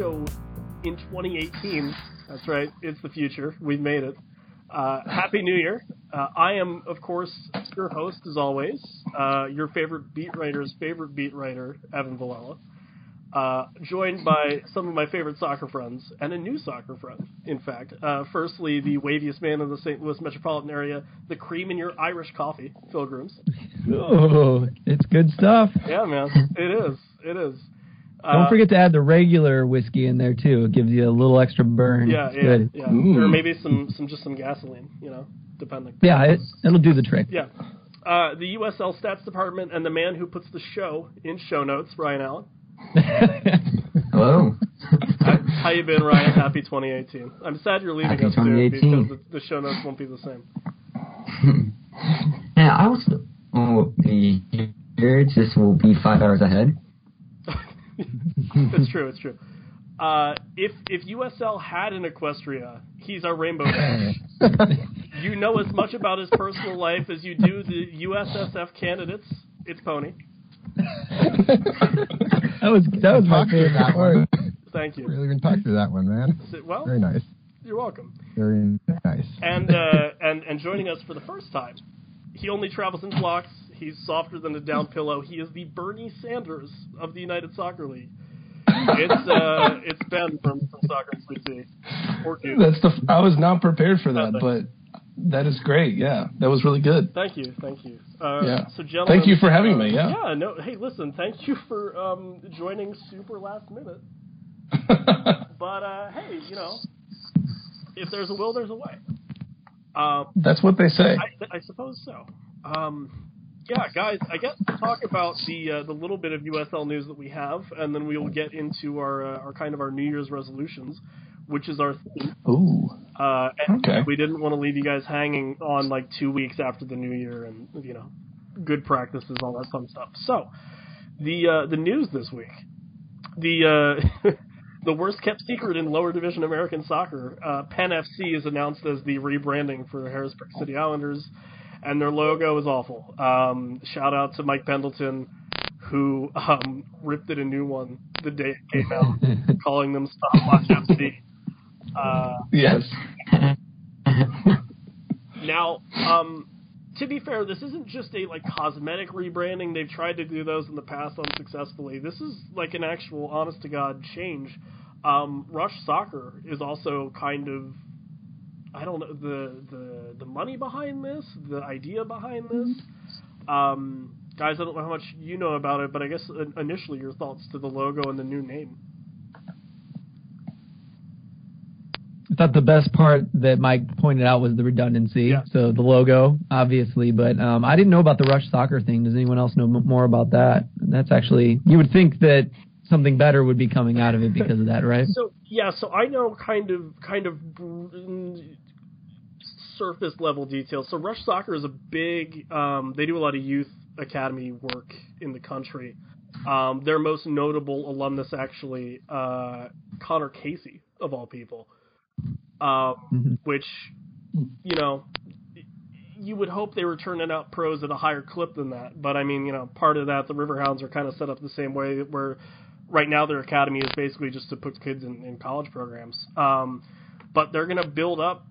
Show in 2018. That's right, it's the future. We've made it. Uh, Happy New Year. Uh, I am, of course, your host, as always, uh, your favorite beat writer's favorite beat writer, Evan Villella. Uh, joined by some of my favorite soccer friends and a new soccer friend, in fact. Uh, firstly, the waviest man in the St. Louis metropolitan area, the cream in your Irish coffee, Phil Grooms. Oh, it's good stuff. Yeah, man, it is. It is. Don't forget to add the regular whiskey in there too. It gives you a little extra burn. Yeah, it's yeah, good. yeah. Or maybe some, some, just some gasoline. You know, depending. Yeah, it, it'll do the trick. Yeah. Uh, the USL Stats Department and the man who puts the show in show notes, Ryan Allen. Hello. How, how you been, Ryan? Happy 2018. I'm sad you're leaving Happy us soon because the, the show notes won't be the same. Yeah, I was. Oh, the years this will be five hours ahead. it's true. It's true. Uh, if if USL had an Equestria, he's our Rainbow Dash. you know as much about his personal life as you do the USSF candidates. It's Pony. That was that was my favorite that one. Thank you. Really been talked through that one, man. Well, Very nice. you're welcome. Very nice. And uh, and and joining us for the first time, he only travels in blocks. He's softer than a down pillow. He is the Bernie Sanders of the United Soccer League. It's uh, it's Ben from, from Soccer and Sweet Tea. Poor dude. That's the. I was not prepared for that, but that is great. Yeah, that was really good. Thank you, thank you. Uh, Yeah. So, gentlemen, Thank you for having uh, me, yeah. Yeah. No. Hey, listen. Thank you for um, joining super last minute. But uh, hey, you know, if there's a will, there's a way. Um, That's what they say. I, I suppose so. Um, yeah, guys, I guess to talk about the uh, the little bit of USL news that we have, and then we will get into our uh, our kind of our New Year's resolutions, which is our theme. Ooh. Uh, and Okay. we didn't want to leave you guys hanging on like two weeks after the New Year, and you know, good practices, all that fun stuff. So, the uh, the news this week, the uh, the worst kept secret in lower division American soccer, uh, Penn FC is announced as the rebranding for Harrisburg City Islanders, and their logo is awful. Um, shout out to Mike Pendleton, who um, ripped it a new one the day it came out, calling them Stopwatch FC. Uh, Yes. now, um, to be fair, this isn't just a like cosmetic rebranding. They've tried to do those in the past unsuccessfully. This is like an actual, honest to god change. Um, Rush Soccer is also kind of, I don't know the the the money behind this, the idea behind this. Um, guys, I don't know how much you know about it, but I guess initially your thoughts to the logo and the new name. I thought the best part that Mike pointed out was the redundancy. Yeah. So the logo, obviously, but um, I didn't know about the Rush Soccer thing. Does anyone else know m- more about that? That's actually you would think that something better would be coming out of it because of that, right? So yeah, so I know kind of kind of surface level details. So Rush Soccer is a big. Um, they do a lot of youth academy work in the country. Um, their most notable alumnus, actually, uh, Conor Casey, of all people, um, Mhm. which you know you would hope they were turning out pros at a higher clip than that. But I mean, you know, part of that the Riverhounds are kind of set up the same way where right now their academy is basically just to put kids in, in college programs. Um, but they're going to build up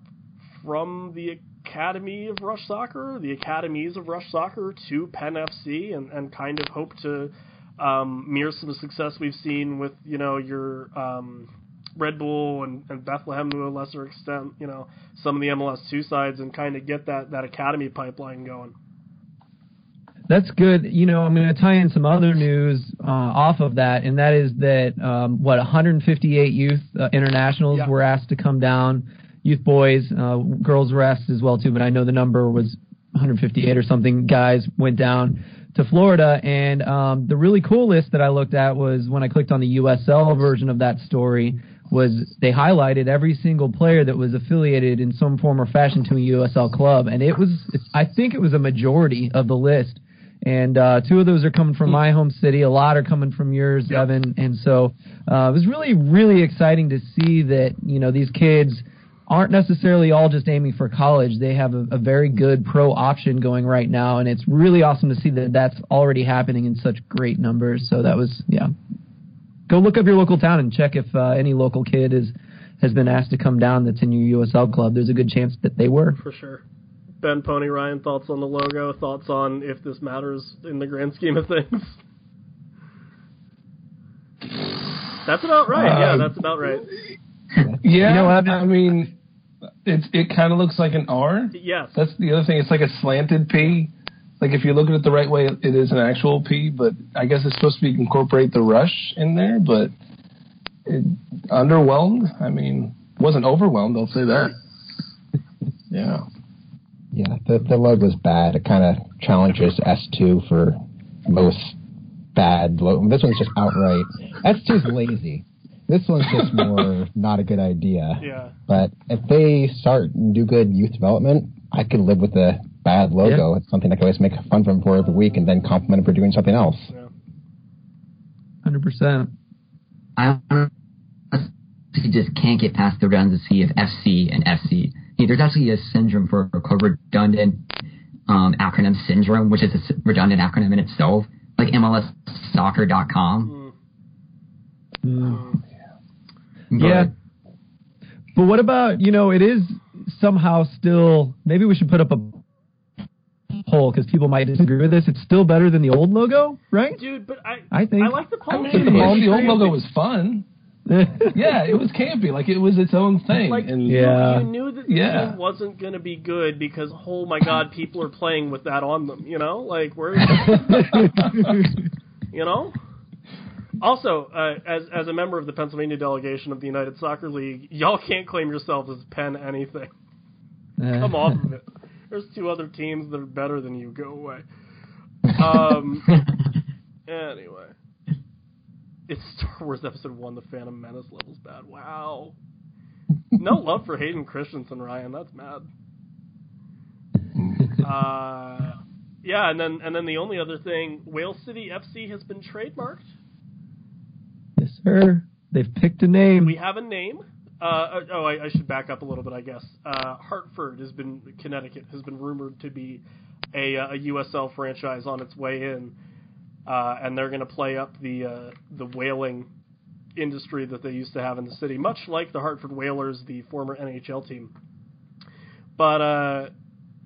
from the academy of Rush Soccer, the academies of Rush Soccer to Penn FC, and, and kind of hope to um, mirror some of the success we've seen with you know your um, Red Bull and, and Bethlehem to a lesser extent, you know some of the MLS two sides, and kind of get that that academy pipeline going. That's good. You know, I'm going to tie in some other news uh, off of that, and that is that um, what 158 youth uh, internationals Yeah. were asked to come down. Youth boys, uh, girls were asked as well too, but I know the number was 158 or something. Guys went down to Florida, and um, the really cool list that I looked at was when I clicked on the USL version of that story. Was they highlighted every single player that was affiliated in some form or fashion to a USL club, and it was I think it was a majority of the list and uh, two of those are coming from my home city. A lot are coming from yours, Yep. Evan. And so uh, it was really, really exciting to see that you know these kids aren't necessarily all just aiming for college. They have a, a very good pro option going right now, and it's really awesome to see that that's already happening in such great numbers. So that was, yeah, go look up your local town and check if uh, any local kid is has been asked to come down that's in your USL club. There's a good chance that they were. For sure. Ben Pony Ryan, thoughts on the logo? Thoughts on if this matters in the grand scheme of things? That's about right. Yeah, that's about right. Yeah, You know what? I mean, it it kind of looks like an R. Yes. That's the other thing. It's like a slanted P. Like if you look at it the right way, it is an actual P. But I guess it's supposed to be incorporate the rush in there. But it, underwhelmed. I mean, wasn't overwhelmed. I'll say that. Yeah. Yeah, the the logo's bad. It kind of challenges S2 for most bad logo. This one's just outright. S2's lazy. This one's just more not a good idea. yeah. But if they start and do good youth development, I could live with a bad logo. It's something I can always make fun of them for every week and then compliment them for doing something else. Hundred percent. I honestly just can't get past the redundancy of FC and FC. Yeah, There's actually a syndrome for called redundant um, acronym syndrome, which is a redundant acronym in itself, like MLSsoccer.com. Mm. But Yeah. But what about you know? It is somehow still. Maybe we should put up a poll because people might disagree with this. It's still better than the old logo, right? Dude, but I I think- I like the I Palm mean, Tree the, logo. old, the old logo was fun. Yeah, it was campy. Like it was its own thing. Like and Yeah. you knew that the Yeah. team wasn't going to be good because oh my god, people are playing with that on them. You know, like where, you know. Also, uh, as as a member of the Pennsylvania delegation of the United Soccer League, y'all can't claim yourselves as Penn anything. Come off of it. There's two other teams that are better than you. Go away. Um. anyway, it's Star Wars Episode One: The Phantom Menace level's bad. Wow. No love for Hayden Christensen, Ryan. That's mad. Uh, yeah, and then and then the only other thing, Whale City FC has been trademarked. yes, sir. They've picked a name. We have a name. Uh, oh, I, I should back up a little bit, I guess. Uh, Hartford has been Connecticut has been rumored to be a, uh, a USL franchise on its way in, uh, and they're going to play up the uh, the whaling industry that they used to have in the city, much like the Hartford Whalers, the former NHL team. But uh,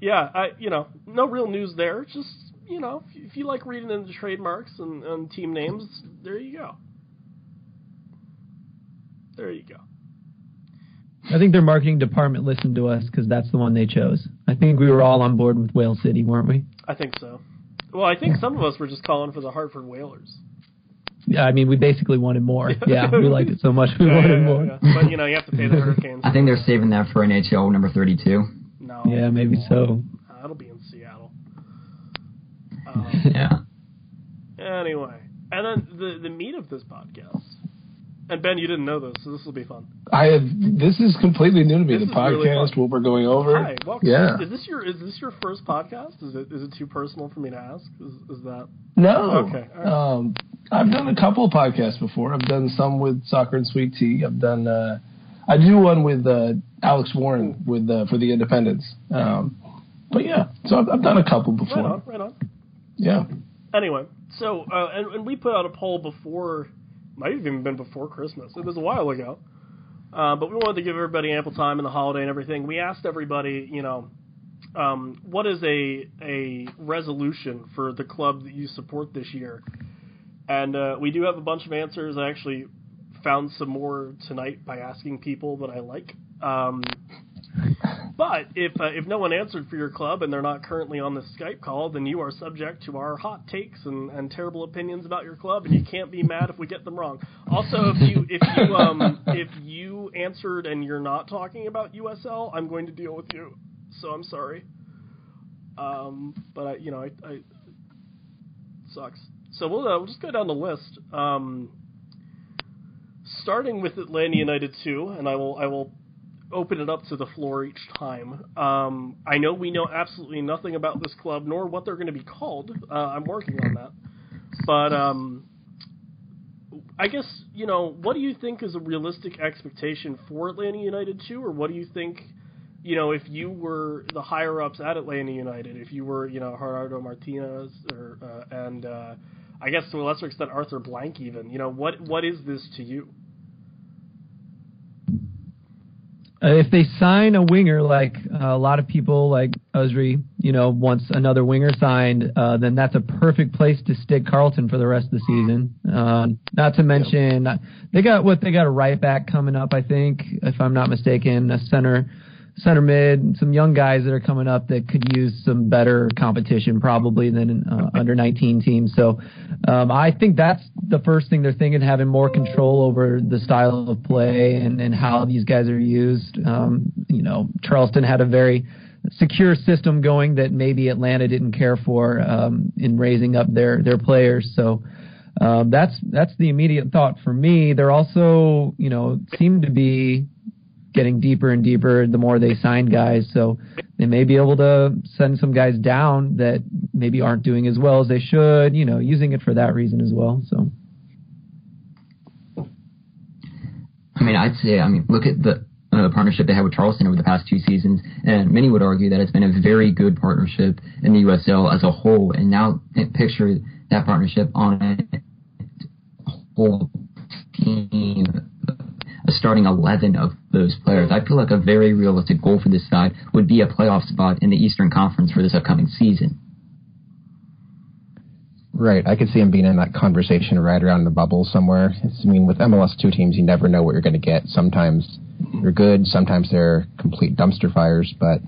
yeah, I you know no real news there. Just you know if you, if you like reading into trademarks and, and team names, there you go. There you go. I think their marketing department listened to us because that's the one they chose. I think we were all on board with Whale City, weren't we? I think so. Well, I think some of us were just calling for the Hartford Whalers. Yeah, I mean, we basically wanted more. Yeah, we liked it so much we Yeah, wanted yeah, yeah, more. yeah. But you know, you have to pay the Hurricanes. I think they're saving that for NHL number 32. no. Yeah, maybe so. That'll be in Seattle. Um, Yeah. anyway, and then the the meat of this podcast. And Ben, you didn't know this, so this will be fun. I have. This is completely new to me. This the is really podcast, what we're going over. Hi, welcome. Yeah. Is this your is this your first podcast? Is it is it too personal for me to ask? Is, is that No. Okay, right. Um, I've done a couple of podcasts before. I've done some with Soccer and Sweet Tea. I've done. Uh, I do one with uh, Alex Warren with uh, for the Independence. Um, but yeah, so I've, I've done a couple before. right on? Right on. Yeah. Anyway, so uh, and, and we put out a poll before, might have even been before Christmas. It was a while ago, uh, but we wanted to give everybody ample time in the holiday and everything. We asked everybody, you know, um, what is a a resolution for the club that you support this year? And uh, we do have a bunch of answers. I actually found some more tonight by asking people that I like. Um, but if uh, if no one answered for your club and they're not currently on the Skype call, then you are subject to our hot takes and, and terrible opinions about your club, and you can't be mad if we get them wrong. Also, if you if you um if you answered and you're not talking about USL, I'm going to deal with you. So I'm sorry. Um, but I you know I, I sucks. So we'll uh, we'll just go down the list. Um, starting with Atlanta United two, and I will I will open it up to the floor each time. Um, I know we know absolutely nothing about this club, nor what they're going to be called. Uh, I'm working on that, but um, I guess you know what do you think is a realistic expectation for Atlanta United two, or what do you think? You know, if you were the higher ups at Atlanta United, if you were, you know, Gerardo Martino or uh, and uh, I guess to a lesser extent Arthur Blank even. You know, what what is this to you? Uh, if they sign a winger like uh, a lot of people like Usry, you know, wants another winger signed, uh, then that's a perfect place to stick Carleton for the rest of the season. Um, not to mention they got what they got a right back coming up, I think, if I'm not mistaken, a center center mid, some young guys that are coming up that could use some better competition probably than uh, under 19 teams. So um, I think that's the first thing they're thinking, having more control over the style of play and, and how these guys are used. Um, you know, Charleston had a very secure system going that maybe Atlanta didn't care for um, in raising up their their players. So. Um, that's that's the immediate thought for me. They're also, you know, seem to be getting deeper and deeper the more they sign guys. So they may be able to send some guys down that maybe aren't doing as well as they should, you know, using it for that reason as well. So. I mean, I'd say, I mean, look at the uh, partnership they had with Charleston over the past two seasons, and many would argue that it's been a very good partnership in the USL as a whole. And now picture that partnership on a whole team a starting 11 of those players. I feel like a very realistic goal for this side would be a playoff spot in the Eastern Conference for this upcoming season. Right. I could see him being in that conversation right around the bubble somewhere. It's, I mean, with MLS two teams, you never know what you're going to get. Sometimes they're good, sometimes they're complete dumpster fires. But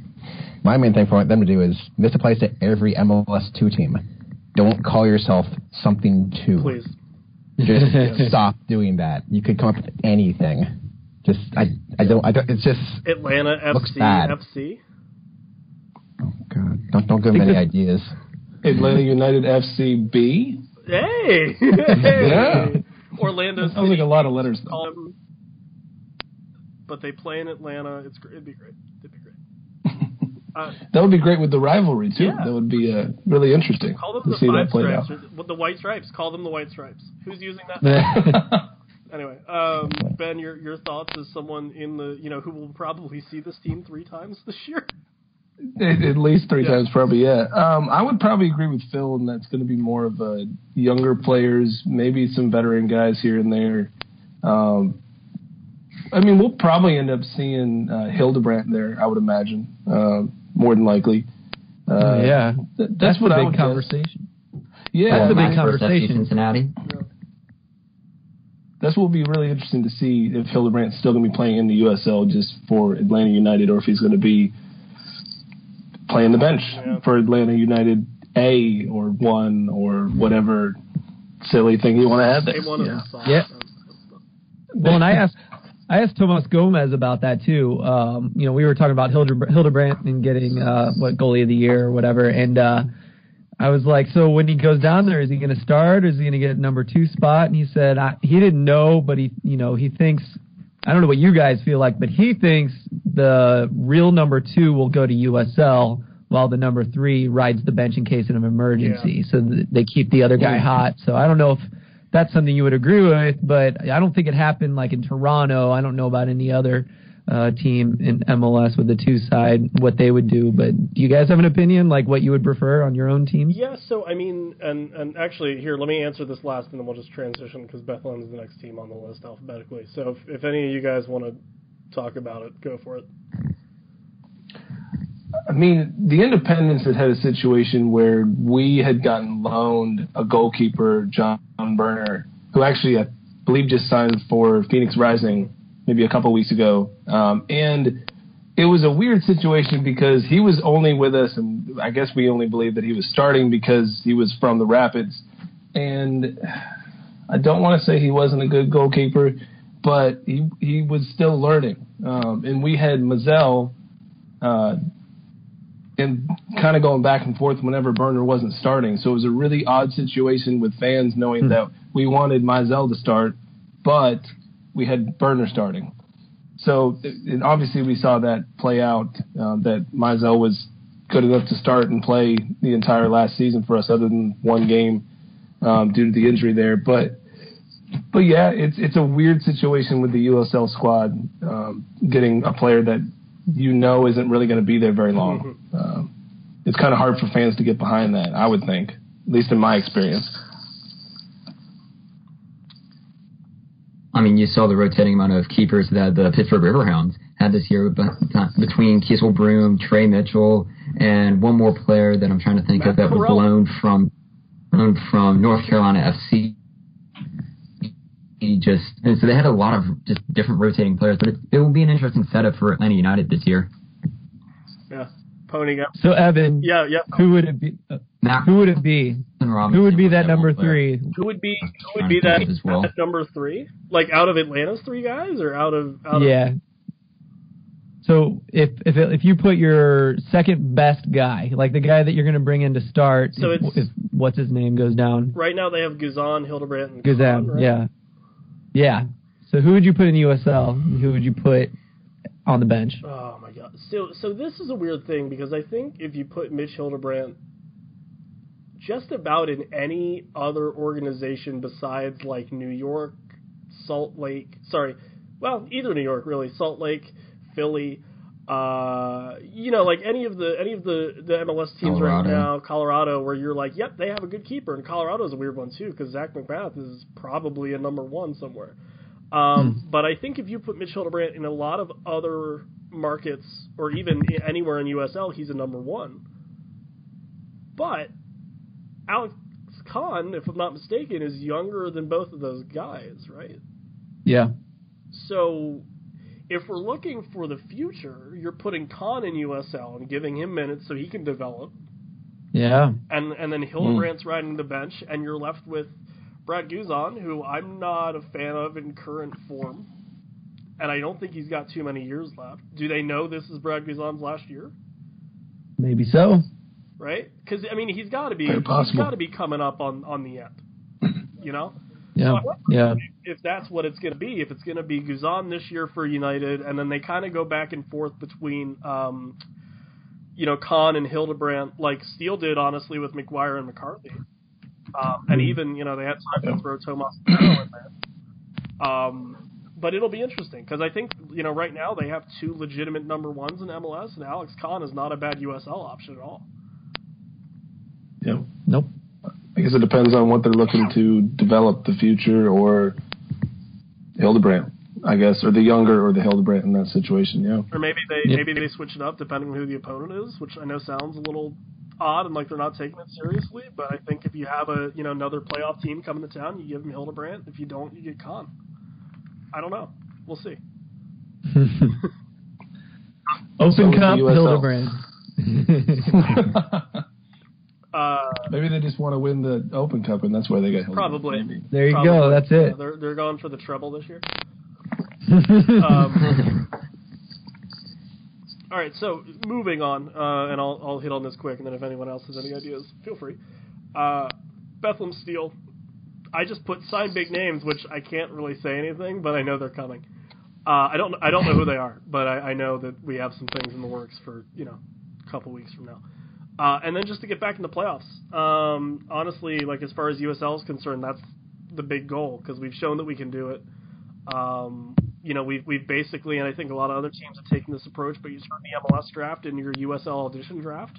my main thing for them to do is this applies to every MLS two team. Don't call yourself something two. Please. Just stop doing that. You could come up with anything. Just I I don't I don't. It's just Atlanta looks FC bad. FC. Oh God! Don't don't give them any ideas. Atlanta United FCB. Hey. Yeah. Orlando Sounds like a lot of letters though. Call but they play in Atlanta. It's it'd be great. It'd be great. Uh, That would be great with the rivalry too. Yeah. That would be uh, really interesting call them to the see five that played stripes. out. Or the, white stripes. Call them the white stripes. Who's using that? Anyway, um, Ben, your your thoughts as someone in the you know who will probably see this team three times this year. At, at least three Yeah. times, probably. Yeah. Um, I would probably agree with Phil, and that's going to be more of a younger players, maybe some veteran guys here and there. Um, I mean, we'll probably end up seeing uh, Hildebrandt there. I would imagine, um, more than likely. Uh, yeah, th- that's, that's what the I big would guess. Yeah, That's the big conversation. Cincinnati. that's what will be really interesting to see if Hildebrandt's still going to be playing in the USL just for Atlanta United, or if he's going to be playing the bench Yeah. for Atlanta United A or one or whatever silly thing you want to add there. Name one of Yeah. Yeah. Well, and I asked I asked Tomas Gomez about that too. Um, you know, we were talking about Hilde- Hildebrandt and getting uh, what goalie of the year or whatever, and uh, I was like, so when he goes down there, is he going to start? Or is he going to get number two spot? And he said I, he didn't know, but he you know he thinks I don't know what you guys feel like, but he thinks the real number two will go to USL. While the number three rides the bench in case of an emergency, so th- they keep the other guy hot. So I don't know if that's something you would agree with, but I don't think it happened like in Toronto. I don't know about any other uh, team in MLS with the two side what they would do. But do you guys have an opinion, like what you would prefer on your own team? Yeah, so I mean, and and actually, here, let me answer this last, and then we'll just transition because Bethlehem is the next team on the list alphabetically. So if, if any of you guys want to talk about it, go for it. I mean, the Independence had had a situation where we had gotten loaned a goalkeeper, John Berner, who actually I believe just signed for Phoenix Rising maybe a couple weeks ago, um, and it was a weird situation because he was only with us, and I guess we only believed that he was starting because he was from the Rapids, and I don't want to say he wasn't a good goalkeeper, but he he was still learning, um, and we had Mazel. Uh, and kind of going back and forth whenever Burner wasn't starting. So it was a really odd situation with fans knowing that we wanted Mizell to start, but we had Burner starting. So and obviously we saw that play out um, that Mizell was good enough to start and play the entire last season for us, other than one game um, due to the injury there. But but yeah, it's it's a weird situation with the USL squad um, getting a player that you know isn't really going to be there very long. Mm-hmm. Um, it's kind of hard for fans to get behind that, I would think, at least in my experience. I mean, you saw the rotating amount of keepers that the Pittsburgh Riverhounds had this year between Keasel Broome, Trey Mitchell, and one more player that I'm trying to think Matt of that Perrell. was blown from blown from North Carolina FC he just and so they had a lot of just different rotating players, but it, it will be an interesting setup for Atlanta United this year. Yeah. Pony got. So Evan, Yeah, yeah. who would it be? uh, Mac Who would it be? Robinson Who would be that number player. three? Who would be who would be that, as well. that number three? Like out of Atlanta's three guys, or out of out of Yeah. So if if if you put your second best guy, like the guy that you're going to bring in to start, So if, it's- if what's his name goes down, Right now they have Guzan, Hildebrandt, and goes Kann, down, right? yeah, yeah. So who would you put in USL? Who would you put on the bench? Oh my god. So so this is a weird thing because I think if you put Mitch Hildebrandt just about in any other organization besides like New York, Salt Lake, sorry, well, either New York really, Salt Lake, Philly, uh, you know, like any of the any of the the MLS teams right now, Colorado, where you're like, yep, they have a good keeper, and Colorado's a weird one too because Zac MacMath is probably a number one somewhere. Um, But I think if you put Mitch Hildebrandt in a lot of other markets, or even anywhere in USL, he's a number one. But Alex Kann, if I'm not mistaken, is younger than both of those guys, right? Yeah, So if we're looking for the future, you're putting Kann in USL and giving him minutes so he can develop, yeah. and and then Hildebrandt's hmm. riding the bench, and you're left with Brad Guzan, who I'm not a fan of in current form, and I don't think he's got too many years left. Do they know this is Brad Guzan's last year? Maybe so. Right? Because I mean, he's got to be Very he's possible. got to be coming up on on the end, you know. Yeah, yeah. if that's what it's going to be, if it's going to be Guzan this year for United, and then they kind of go back and forth between, um, you know, Kann and Hildebrandt, like Steele did, honestly, with McGuire and McCarthy. Um, and even, you know, they had time to throw Tomas in there. Um, but it'll be interesting because I think, you know, right now they have two legitimate number ones in MLS, and Alex Kann is not a bad USL option at all. Yep. Nope. I guess it depends on what they're looking to develop the future or Hildebrandt, I guess, or the younger or the Hildebrandt in that situation. Yeah. Or maybe they Yep. maybe they switch it up depending on who the opponent is, which I know sounds a little odd and like they're not taking it seriously. But I think if you have a you know another playoff team coming to town, you give them Hildebrandt. If you don't, you get Con. I don't know. We'll see. Open So Cup. Hildebrandt. Uh, Maybe they just want to win the Open Cup, and that's why they got Hildebrandt. Probably. Maybe. there you probably. go. That's Yeah, it. they're they're going for the treble this year. Um, all right, so moving on, uh, and I'll I'll hit on this quick, and then if anyone else has any ideas, feel free. Uh, Bethlehem Steel. I just put sign big names, which I can't really say anything, but I know they're coming. Uh, I don't I don't know who they are, but I, I know that we have some things in the works for you know a couple weeks from now. Uh, and then just to get back in the playoffs, um, honestly, like as far as USL is concerned, that's the big goal because we've shown that we can do it. Um, you know, we've we've basically, and I think a lot of other teams have taken this approach, but you start the MLS draft and your USL audition draft.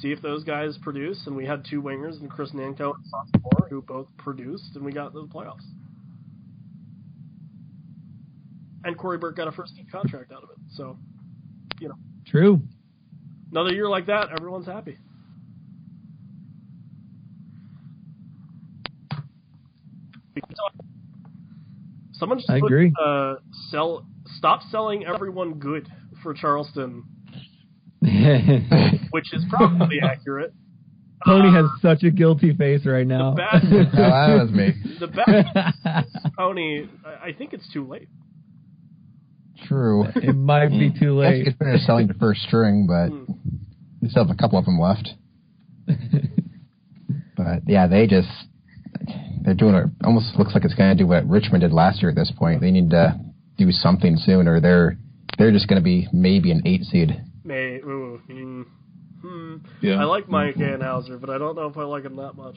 See if those guys produce, and we had two wingers, and Chris Nanco and Sasha who both produced, and we got to the playoffs. And Cory Burke got a first team contract out of it, so you know. True. Another year like that, everyone's happy. Someone just I put, agree. Uh, sell, stop selling everyone good for Charleston, which is probably accurate. Pony has such a guilty face right now. The bad, No, that was me. the bad Pony, I I think it's too late. True. it might be too I guess you late. could finish selling the first string, but You still have a couple of them left. But yeah, they just they're doing it. Almost looks like it's going to do what Richmond did last year. At this point, they need to do something soon, or they're they're just going to be maybe an eight seed. May, ooh, mm, hmm. Yeah. I like Mike Anhaeuser, but I don't know if I like him that much.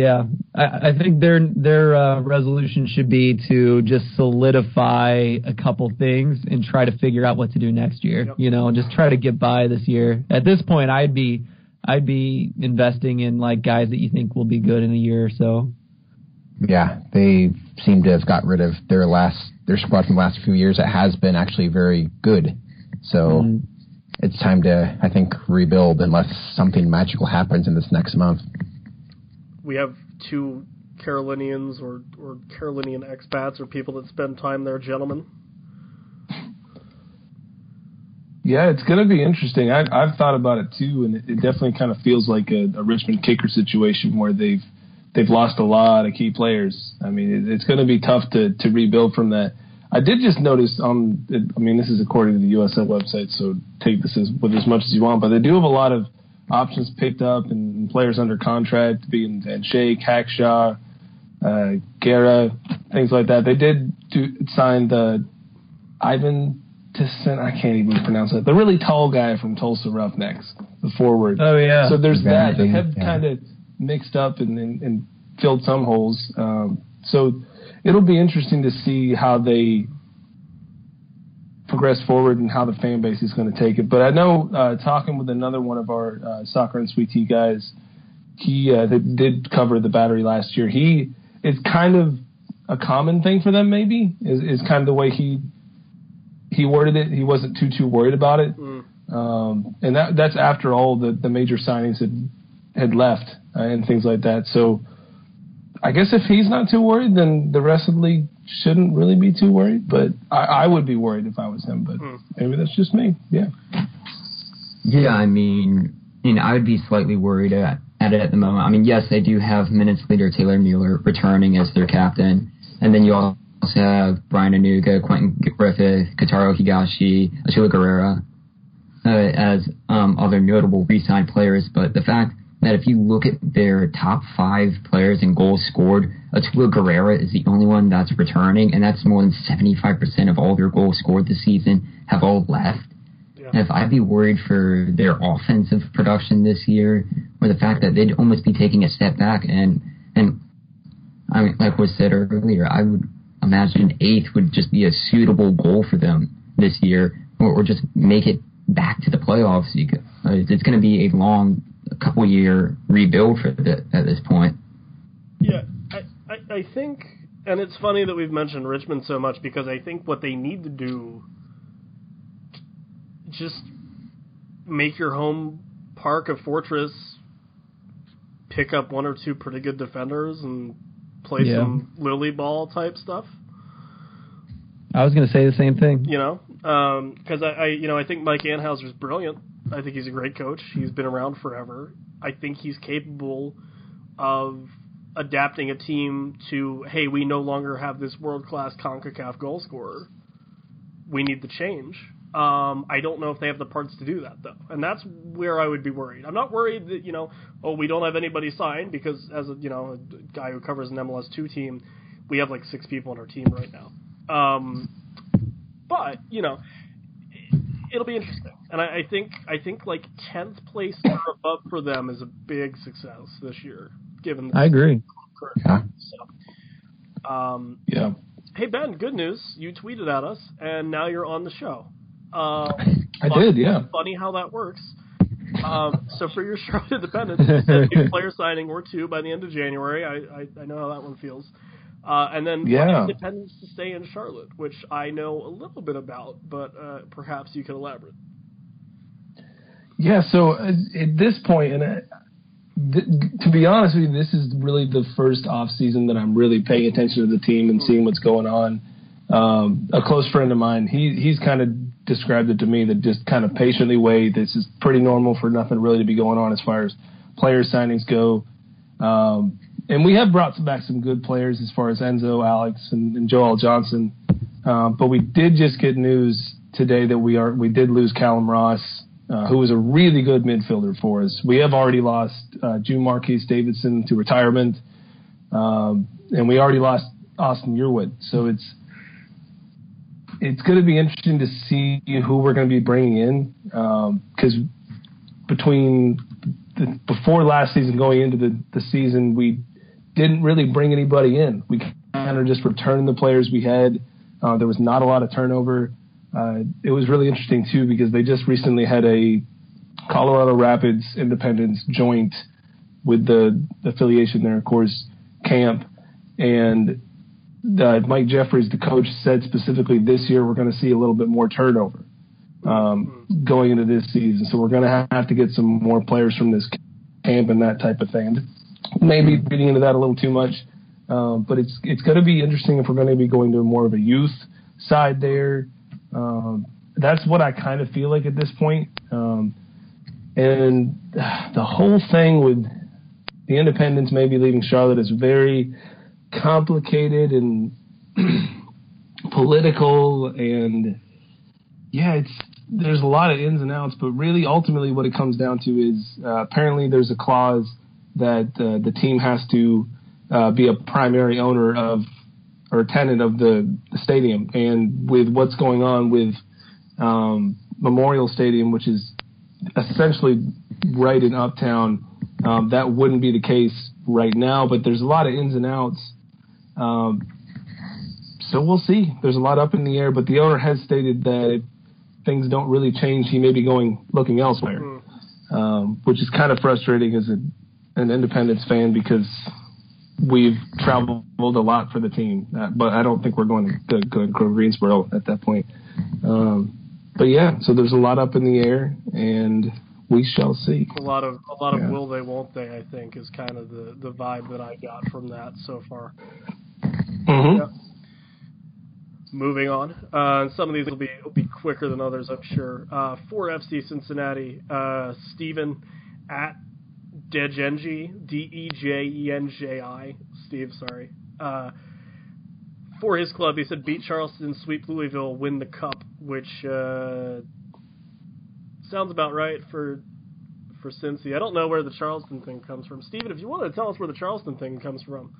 Yeah, I, I think their their uh, resolution should be to just solidify a couple things and try to figure out what to do next year. Yep. You know, just try to get by this year. At this point, I'd be I'd be investing in like guys that you think will be good in a year or so. Yeah, they seem to have got rid of their last their squad from the last few years. It has been actually very good. So mm. it's time to, I think, rebuild unless something magical happens in this next month. We have two Carolinians or or Carolinian expats or people that spend time there, gentlemen. Yeah, it's going to be interesting. I, I've thought about it too, and it, it definitely kind of feels like a, a Richmond kicker situation where they've they've lost a lot of key players. I mean, it, it's going to be tough to to rebuild from that. I did just notice on. I mean, this is according to the USL website, so take this as, with as much as you want. But they do have a lot of options picked up and players under contract, being and Shake, Hackshaw, uh, Guerra, things like that. They did do, sign the Ivan Tisson. I can't even pronounce it. The really tall guy from Tulsa Roughnecks, the forward. Oh yeah. So there's that. They have yeah. kind of mixed up and, and, and, filled some holes. Um, so it'll be interesting to see how they progress forward and how the fan base is going to take it. But I know uh, talking with another one of our uh, soccer and sweet tea guys, he uh, that did cover the battery last year. He it's kind of a common thing for them. Maybe is is kind of the way he he worded it. He wasn't too too worried about it. Mm. Um, and that that's after all the the major signings had had left uh, and things like that. So I guess if he's not too worried, then the rest of the league shouldn't really be too worried. But I, I would be worried if I was him. But mm. maybe that's just me. Yeah. Yeah, I mean, you know, I would be slightly worried at, at it at the moment. I mean, yes, they do have minutes leader Taylor Mueller returning as their captain, and then you also have Brian Anunga, Quentin Griffith, Kotaro Higashi, Achille Guerrera uh, as um, other notable re-signed players. But the fact that if you look at their top five players and goals scored, Achille Guerrera is the only one that's returning, and that's more than 75% of all their goals scored this season have all left. Yeah. if I'd be worried for their offensive production this year, or the fact that they'd almost be taking a step back, and and I mean, like was said earlier, I would imagine eighth would just be a suitable goal for them this year, or, or just make it back to the playoffs. Uh, it's going to be a long a couple year rebuild for the, at this point. Yeah, I, I, I think, and it's funny that we've mentioned Richmond so much because I think what they need to do just make your home park a fortress, pick up one or two pretty good defenders, and play yeah. some lily ball type stuff. I was going to say the same thing. You know, because um, I, I, you know, I think Mike Anhaeuser's brilliant. I think he's a great coach. He's been around forever. I think he's capable of adapting a team to, hey, we no longer have this world class CONCACAF goal scorer. We need the change. Um, I don't know if they have the parts to do that though, and that's where I would be worried. I'm not worried that you know, oh, we don't have anybody signed because as a you know a guy who covers an MLS two team, we have like six people on our team right now. Um, but you know, it'll be interesting, and I, I think I think like tenth place or above for them is a big success this year, given. I agree. Yeah. So, um, yeah. Hey Ben, good news! You tweeted at us, and now you're on the show. Uh, I funny, did, yeah. Funny how that works. Um, so for your Charlotte Independence, you new player signing or two by the end of January. I, I, I know how that one feels. Uh, and then yeah. independence to stay in Charlotte, which I know a little bit about, but uh, perhaps you could elaborate. Yeah, so uh, at this point, and uh, th- to be honest with you, this is really the first off season that I'm really paying attention to the team and seeing what's going on. Um, a close friend of mine, he he's kind of described it to me that just kind of patiently wait. This is pretty normal for nothing really to be going on as far as player signings go. Um, and we have brought back some good players as far as Enzo, Alex, and, and Joel Johnson. Uh, but we did just get news today that we are we did lose Callum Ross, uh, who was a really good midfielder for us. We have already lost uh, June Marquise Davidson to retirement, um, and we already lost Austin Yearwood. So it's it's going to be interesting to see who we're going to be bringing in because um, between the, before last season going into the, the season we didn't really bring anybody in. We kind of just returned the players we had. Uh, there was not a lot of turnover. Uh, it was really interesting too because they just recently had a Colorado Rapids Independence joint with the affiliation there, of course, camp, and uh, Mike Jeffries, the coach, said specifically this year we're going to see a little bit more turnover um, going into this season. So we're going to have to get some more players from this camp and that type of thing. Maybe reading into that a little too much, um, but it's it's going to be interesting if we're going to be going to more of a youth side there. Um, that's what I kind of feel like at this point. Um, and the whole thing with the Independence maybe leaving Charlotte is very complicated and political and yeah, it's there's a lot of ins and outs, but really ultimately what it comes down to is uh, apparently there's a clause that uh, the team has to uh, be a primary owner of or tenant of the, the stadium, and with what's going on with um, Memorial Stadium, which is essentially right in Uptown, um, that wouldn't be the case right now. But there's a lot of ins and outs. Um, so we'll see. There's a lot up in the air, but the owner has stated that if things don't really change, he may be going looking elsewhere, um, which is kind of frustrating as a, an Independence fan because we've traveled a lot for the team, uh, but I don't think we're going to go to Greensboro at that point. Um, but yeah, so there's a lot up in the air, and we shall see. A lot of a lot of Yeah. will they won't they I think is kind of the the vibe that I got from that so far. Mm-hmm. Yeah. Moving on, uh, some of these will be will be quicker than others, I'm sure. Uh, for FC Cincinnati, uh, Stephen at Dejenji D E J E N J I Steve, sorry. Uh, for his club, he said beat Charleston, sweep Louisville, win the cup, which uh, sounds about right for for Cincy. I don't know where the Charleston thing comes from. Steven, if you want to tell us where the Charleston thing comes from.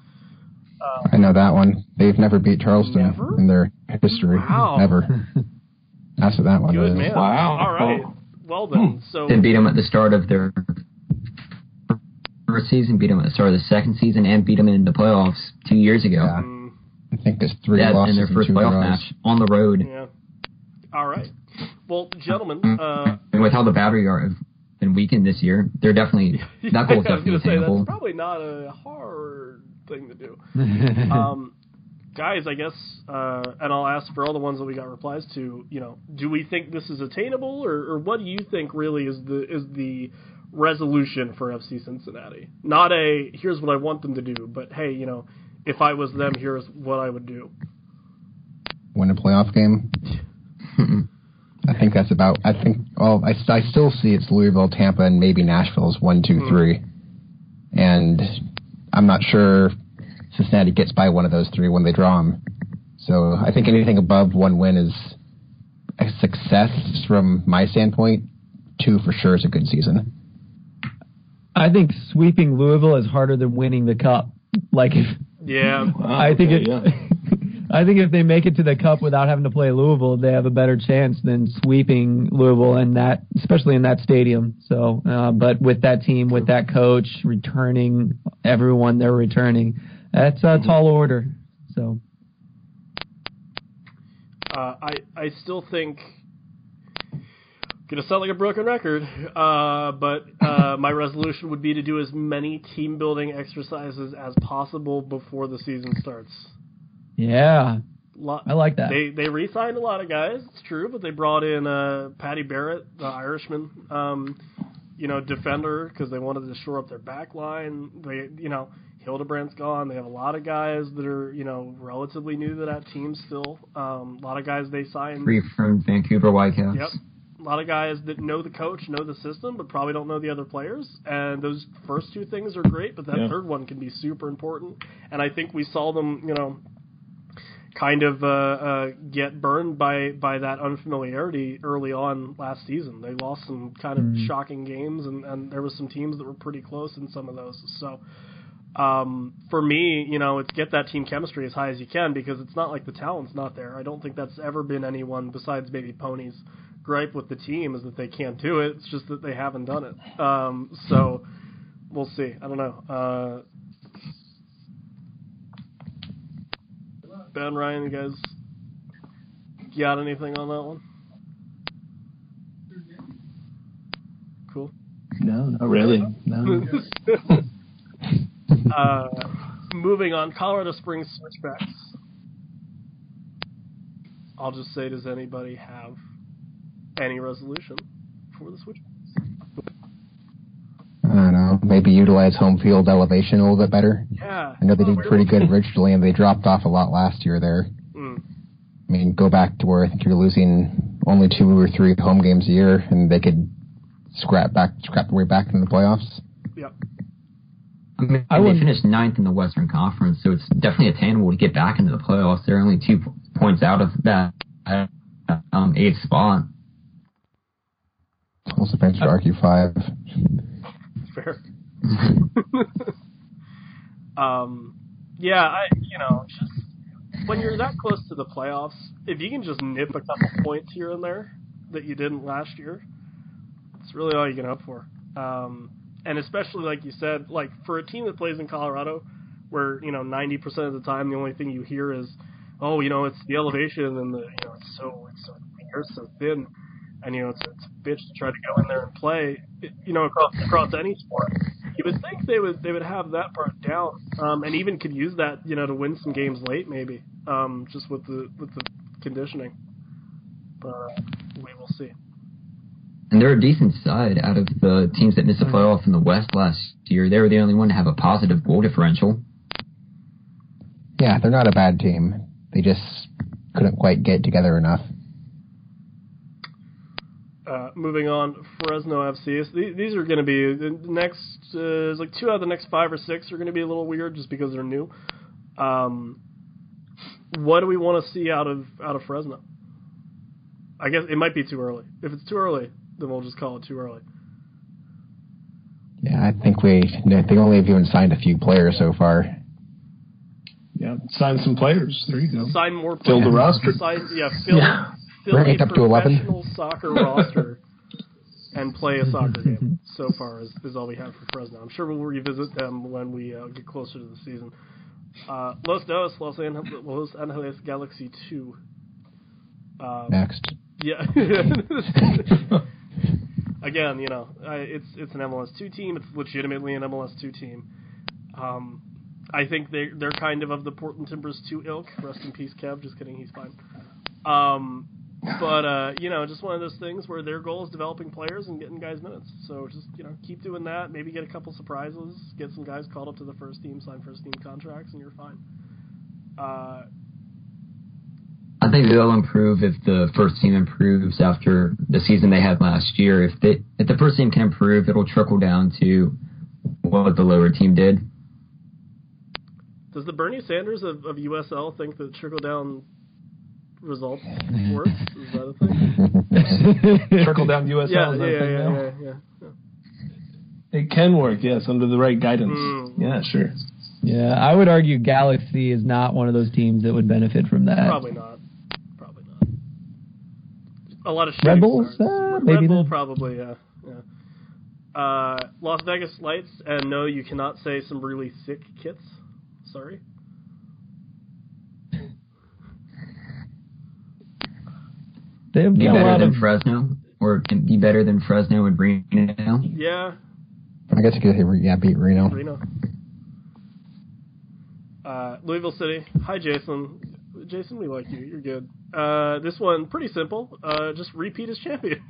I know that one. They've never beat Charleston Never? in their history. Wow. Never. That's what that one Good is. man. Wow. All right. Well done. So They beat them at the start of their first season, beat them at the start of the second season, and beat them in the playoffs two years ago. Yeah. I think there's three Yeah, losses in their and first two playoff draws. match on the road. yeah. All right. Well, gentlemen, uh, And with how the battery are have been weakened this year, they're definitely that goal is definitely going to say attainable. that's probably not a hard thing to do. um, guys, I guess, uh, and I'll ask for all the ones that we got replies to. You know, do we think this is attainable, or, or what do you think really is the is the resolution for FC Cincinnati? Not a here's what I want them to do, but hey, you know, if I was them, here's what I would do. Win a playoff game. I think that's about. I think. Well, I, I still see it's Louisville, Tampa, and maybe Nashville's one, two, hmm. three, and I'm not sure Cincinnati gets by one of those three when they draw them. So I think anything above one win is a success from my standpoint. Two for sure is a good season. I think sweeping Louisville is harder than winning the cup. Like if Yeah, I think okay, it, yeah. I think if they make it to the cup without having to play Louisville, they have a better chance than sweeping Louisville and that, especially in that stadium. So, uh, but with that team, with that coach returning, everyone they're returning, that's a tall order. So, uh, I I still think gonna sound like a broken record, uh, but uh, my resolution would be to do as many team building exercises as possible before the season starts. yeah, Lot, I like that. They they re-signed a lot of guys. It's true, but they brought in uh, Paddy Barrett, the Irishman, um, you know, defender because they wanted to shore up their back line. They, you know, Hildebrandt's gone. They have a lot of guys that are, you know, relatively new to that team still. Um, a lot of guys they signed. Free from Vancouver Whitecaps. Yep. A lot of guys that know the coach, know the system, but probably don't know the other players. And those first two things are great, but that Yeah. third one can be super important. And I think we saw them, you know, kind of uh, uh, get burned by by that unfamiliarity early on last season. They lost some kind of shocking games, and, and there was some teams that were pretty close in some of those. So. Um, for me, you know, it's get that team chemistry as high as you can because it's not like the talent's not there. I don't think that's ever been anyone besides maybe Ponies gripe with the team is that they can't do it. It's just that they haven't done it. Um, so we'll see. I don't know. Uh, ben Ryan, you guys got anything on that one? Cool. No, not really. No. uh, moving on, Colorado Springs switchbacks. I'll just say, does anybody have any resolution for the Switch. I don't know. Maybe utilize home field elevation a little bit better. Yeah. I know they Well, did pretty good originally, and they dropped off a lot last year there. Mm. I mean, go back to where I think you're losing only two or three home games a year, and they could scrap back, scrap their way back into the playoffs. Yep. I mean, I they wouldn't- finished ninth in the Western Conference, so it's definitely attainable to get back into the playoffs. They're only two points out of that um, eighth spot. It's almost a bench to argue five. Fair. um, yeah, I you know just when you're that close to the playoffs, if you can just nip a couple points here and there that you didn't last year, it's really all you can hope for. Um, and especially like you said, like for a team that plays in Colorado, where you know 90% of the time the only thing you hear is, oh, you know, it's the elevation and the you know it's so it's so the air's so thin, and you know it's, it's a bitch to try to go in there and play, you know, across across any sport. You would think they would they would have that part down, um, and even could use that you know to win some games late maybe, um, just with the with the conditioning. But uh, we will see. And they're a decent side out of the teams that missed the playoff in the West last year. They were the only one to have a positive goal differential. Yeah, they're not a bad team. They just couldn't quite get together enough. Uh, moving on, Fresno FC. These, these are going to be the next. Uh, it's like two out of the next five or six are going to be a little weird just because they're new. Um, what do we want to see out of out of Fresno? I guess it might be too early. If it's too early, then we'll just call it too early. Yeah, I think we they only have even signed a few players so far. Yeah, sign some players. There you go. Sign more players. Fill the roster. Sign, yeah, fill, Yeah. We're a up to 11. professional soccer roster and play a soccer game. So far is, is all we have for Fresno. I'm sure we'll revisit them when we uh, get closer to the season. Uh, Los Dos, Los Angeles, Los Angeles Galaxy 2. Um, Next. yeah. Again, you know, I, it's it's an MLS two team. It's legitimately an MLS two team. Um, I think they they're kind of of the Portland Timbers two ilk. Rest in peace, Kev. Just kidding, he's fine. Um, but uh, you know, just one of those things where their goal is developing players and getting guys minutes. So just you know, keep doing that. Maybe get a couple surprises. Get some guys called up to the first team, sign first team contracts, and you're fine. Uh, I think they'll improve if the first team improves after the season they had last year. If they, if the first team can improve, it'll trickle down to what the lower team did. Does the Bernie Sanders of, of USL think that trickle down results works? Is that a thing? Trickle down USL. Yeah, is yeah, that a yeah, thing yeah, now? yeah, yeah. It can work, yes, under the right guidance. Mm. Yeah, sure. Yeah, I would argue Galaxy is not one of those teams that would benefit from that. Probably not. Probably not. A lot of Red shooting Bulls? stars. Uh, Red maybe Bull then. probably, yeah. yeah. Uh, Las Vegas Lights, and no, you cannot say some really thick kits. Sorry. They've Be a better lot than of Fresno, or can be better than Fresno and Reno. Yeah, I guess you could say, yeah, beat Reno. Reno. Uh, Louisville City. Hi, Jason. Jason, we like you. You're good. Uh, this one pretty simple. Uh, just repeat as champions.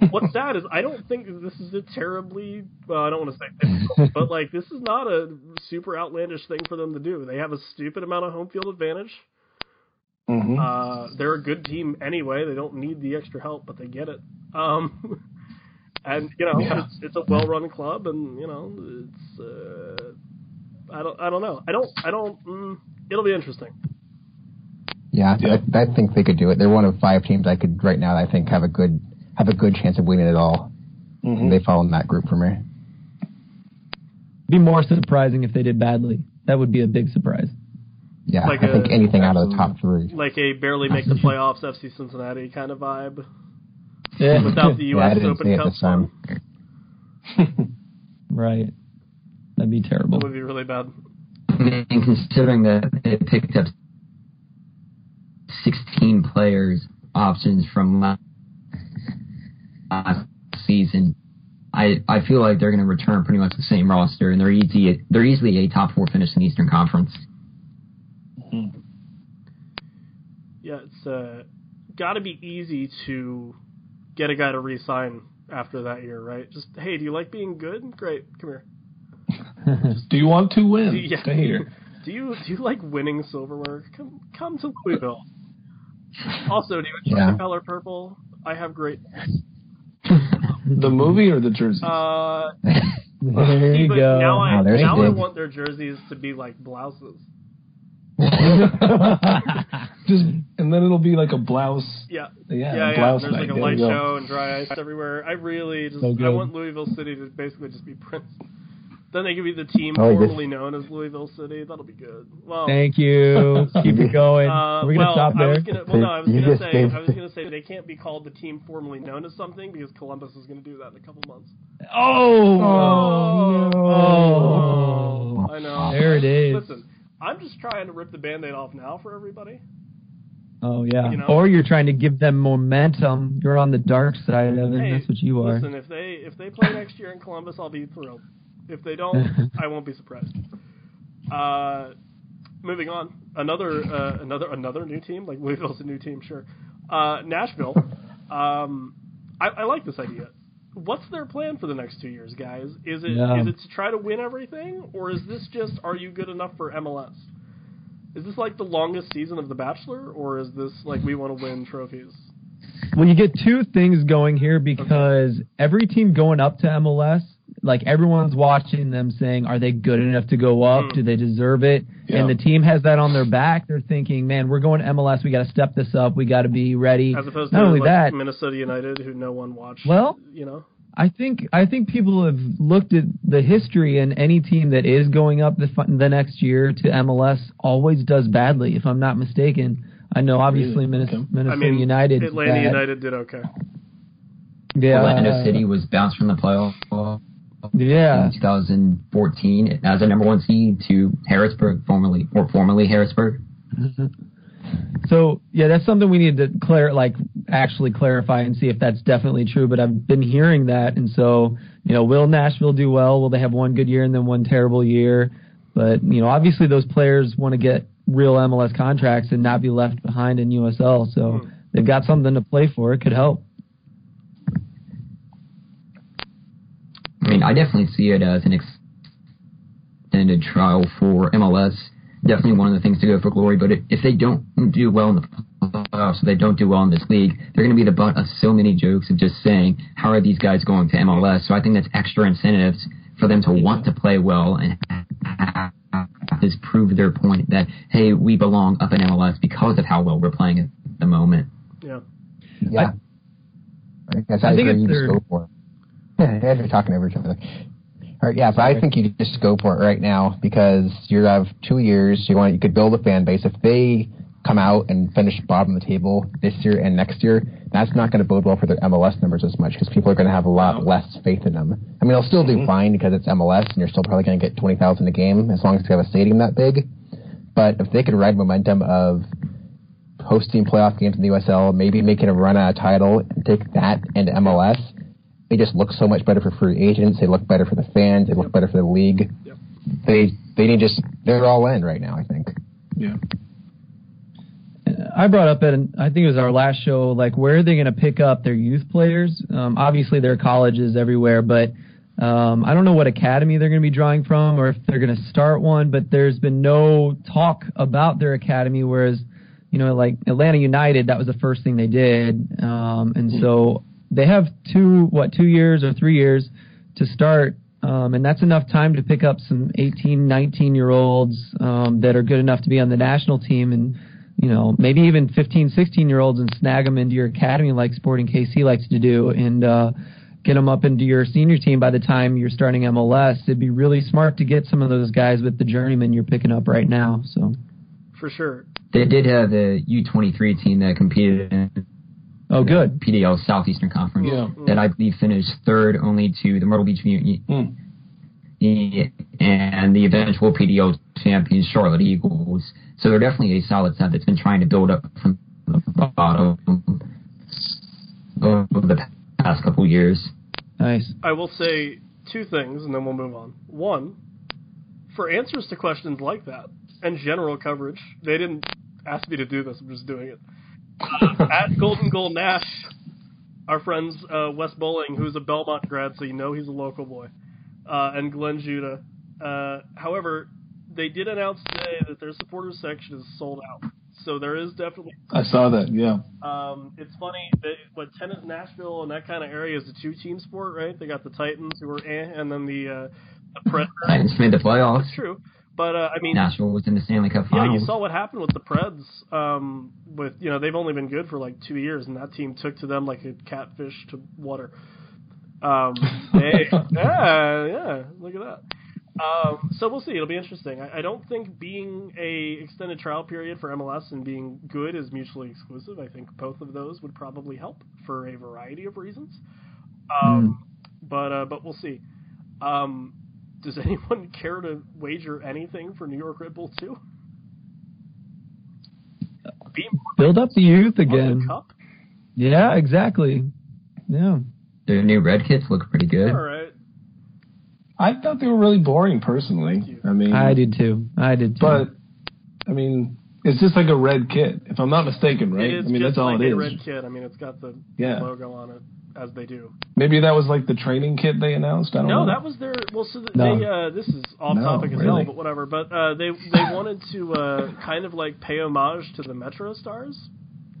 What's sad is I don't think this is a terribly. Well, I don't want to say difficult, but like this is not a super outlandish thing for them to do. They have a stupid amount of home field advantage. Hmm Uh, they're a good team anyway. They don't need the extra help, but they get it. Um, and you know, Yeah. it's, it's a well-run club, and you know, it's. Uh, I don't. I don't know. I don't. I don't. Mm, it'll be interesting. Yeah, Yeah. I, I think they could do it. They're one of five teams I could right now. I think have a good have a good chance of winning it all. hmm They fall in that group for me. be more surprising if they did badly. That would be a big surprise. Yeah, Like I think anything out of the top three. Like a barely make the playoffs FC Cincinnati kind of vibe Yeah. without the U.S. didn't Open Cup this time. right. That'd be terrible. That would be really bad. I mean, considering that they picked up 16 players options from last season, I I feel like they're going to return pretty much the same roster, and they're easy. They're easily a top four finish in the Eastern Conference. Yeah, it's uh, got to be easy to get a guy to re-sign after that year, right? Just hey, do you like being good? Great, come here. Do you want to win? Yeah. Stay here. Do you do you like winning silverware? Come come to Louisville. Also, do you enjoy Yeah. the color purple? I have great. The movie or the jersey? Uh, there you go. now I there's now I want their jerseys to be like blouses. Just and then it'll be like a blouse. Yeah. Yeah, yeah, yeah. blouse There's night. like a There light you go. show and dry ice everywhere. I really just So I want Louisville City to basically just be Prince. Then they could be the team Oh, you formerly known as Louisville City. That'll be good. Well, Thank you. Keep it going. uh, We're gonna well, stop I there. was gonna, well, no, I was You gonna just say, gave- I was gonna say they can't be called the team formerly known as something because Columbus is gonna do that in a couple months. Oh, Oh, no. I know. There it is. Listen, I'm just trying to rip the band-aid off now for everybody. Oh yeah. You know? Or you're trying to give them momentum. You're on the dark side of it. Hey, That's what you are. Listen, if they if they play next year in Columbus, I'll be thrilled. If they don't, I won't be surprised. Uh, moving on, another uh, another another new team. Like Louisville's a new team, sure. Uh, Nashville. Um, I, I like this idea. What's their plan for the next two years, guys? Is it is Yeah. it to try to win everything, or is this just are you good enough for MLS? Is this like the longest season of The Bachelor, or is this like we want to win trophies? Well, you get two things going here because every team going up to MLS, like everyone's watching them saying, are they good enough to go up? Mm. Do they deserve it? Yeah. And the team has that on their back. They're thinking, man, we're going to MLS. We got to step this up. We got to be ready. As opposed Not to only like that, Minnesota United, who no one watched. Well- you know, I think I think people have looked at the history, and any team that is going up the, the next year to MLS always does badly, if I'm not mistaken. I know, obviously, Really? Minnesota, Okay. Minnesota I mean, United. Atlanta United did okay. Yeah, Orlando City was bounced from the playoff Yeah, in 2014 as a number one seed to Harrisburg, formerly or formerly Harrisburg. So yeah, that's something we need to clear, like actually clarify and see if that's definitely true. But I've been hearing that, and so you know, will Nashville do well? Will they have one good year and then one terrible year? But you know, obviously those players want to get real MLS contracts and not be left behind in USL. So hmm. they've got something to play for. It could help. I mean, I definitely see it as an extended trial for MLS. Definitely one of the things to go for glory. But if they don't do well in the playoffs, if they don't do well in this league, they're going to be the butt of so many jokes of just saying, "How are these guys going to MLS?" So I think that's extra incentives for them to want to play well and just prove their point that hey, we belong up in MLS because of how well we're playing at the moment. Yeah. Yeah. I guess I, I think agree. it's You just their- go for it. Yeah, yeah, you're talking over each other. All right, yeah, but I think you just go for it right now because you have two years. You want you could build a fan base. If they come out and finish bottom of the table this year and next year, that's not going to bode well for their MLS numbers as much because people are going to have a lot less faith in them. I mean, they'll still do mm-hmm. fine because it's MLS and you're still probably going to get twenty thousand a game as long as you have a stadium that big. But if they could ride momentum of hosting playoff games in the USL, maybe making a run at a title, and take that into MLS. They just look so much better for free agents. They look better for the fans. They look better for the league. Yep. They they need just they're all in right now. I think. Yeah. I brought up at I think it was our last show, like where are they going to pick up their youth players? Um, obviously, there are colleges everywhere, but um, I don't know what academy they're going to be drawing from or if they're going to start one. But there's been no talk about their academy, whereas you know, like Atlanta United, that was the first thing they did, um, and so they have two what two years or three years to start. Um, and that's enough time to pick up some 18, 19 year olds um, that are good enough to be on the national team and you know, maybe even 15, 16 year olds and snag them into your academy like Sporting KC likes to do and uh, get them up into your senior team by the time you're starting MLS. It'd be really smart to get some of those guys with the journeyman you're picking up right now. So, For sure. They did have the U23 team that competed in oh, good. PDL Southeastern Conference Yeah. that I believe finished third only to the Myrtle Beach Mutiny Hmm. and the eventual PDL champion Charlotte Eagles. So they're definitely a solid side that's been trying to build up from the bottom over the past couple years. Nice. I will say two things, and then we'll move on. One, for answers to questions like that and general coverage, they didn't ask me to do this. I'm just doing it. Uh, at Golden Goal Nash, our friends uh, Wes Bowling, who's a Belmont grad, so you know he's a local boy, uh, and Glenn Judah. Uh, however, they did announce today that their supporters section is sold out. So there is definitely. I saw that. Yeah. Um, it's funny that what tennis Nashville and that kind of area is a two-team sport, right? They got the Titans who are eh, and then the uh, the Preds. Titans made the playoffs. That's true, but uh, I mean, Nashville was in the Stanley Cup yeah, you saw what happened with the Preds. Um, with you know they've only been good for like two years, and that team took to them like a catfish to water. Um, they, yeah, yeah, look at that. Um, so we'll see. It'll be interesting. I, I don't think being a extended trial period for MLS and being good is mutually exclusive. I think both of those would probably help for a variety of reasons. Um, But uh, but we'll see. Um, does anyone care to wager anything for New York Red Bull two? Build up the youth more than again. Cup? Yeah, exactly. Yeah. Their new red kits look pretty good. All right. I thought they were really boring personally. I mean, I did too. I did too. but I mean, it's just like a red kit, if I'm not mistaken, right? It is I mean, just that's all like it a is. red kit. I mean, it's got the Yeah. logo on it as they do. Maybe that was like the training kit they announced. I don't No, know. that was their. Well, so th- No. they. Uh, this is off No, topic as really? hell, but whatever. But uh, they they wanted to uh, kind of like pay homage to the Metro Stars,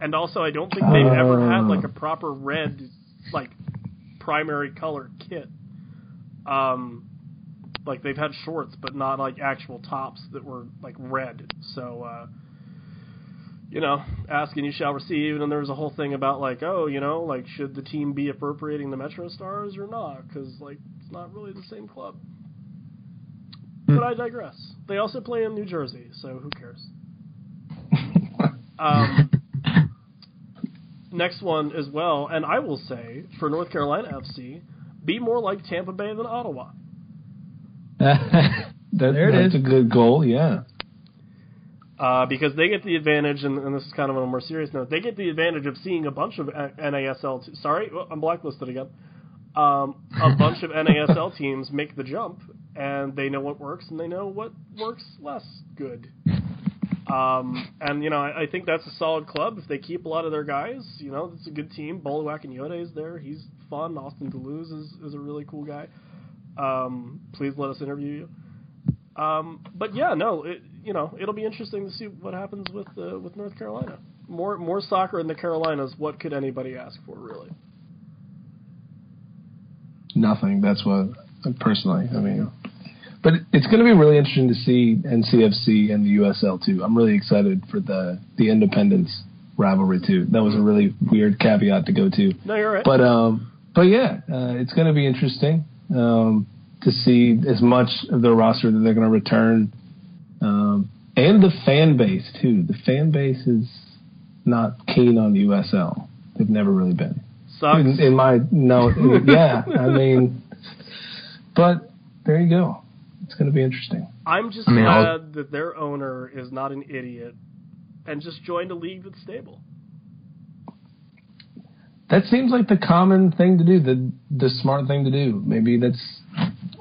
and also I don't think they've ever had like a proper red, like primary color kit. Um, like they've had shorts, but not like actual tops that were like red. So. You know, ask and you shall receive. And there was a whole thing about like, oh, you know, like should the team be appropriating the Metro Stars or not? Because like it's not really the same club. But I digress. They also play in New Jersey, so who cares? Um, next one as well, and I will say for North Carolina FC, be more like Tampa Bay than Ottawa. That, There it that's is. a good goal. Yeah. Uh, because they get the advantage, and, and this is kind of on a more serious note, they get the advantage of seeing a bunch of NASL. T- sorry, oh, I'm blacklisted again. Um, a bunch of NASL teams make the jump, and they know what works, and they know what works less good. Um, and you know, I, I think that's a solid club if they keep a lot of their guys. You know, it's a good team. Bolu Akinyode is there. He's fun. Austin da Luz is, is a really cool guy. Um, please let us interview you. Um, but yeah, no, it, you know, it'll be interesting to see what happens with uh, with North Carolina. More more soccer in the Carolinas. What could anybody ask for, really? Nothing. That's what personally. I mean, but it's going to be really interesting to see NCFC and the USL too. I'm really excited for the the Independence rivalry too. That was a really weird caveat to go to. No, you're right. But um, but yeah, uh, it's going to be interesting um, to see as much of their roster that they're going to return, um, and the fan base too. The fan base is not keen on USL. They've never really been. Sucks. In, in my no, yeah, I mean, but there you go. It's going to be interesting. I'm just I mean, I'll- glad that their owner is not an idiot and just joined a league that's stable. That seems like the common thing to do, the the smart thing to do. Maybe that's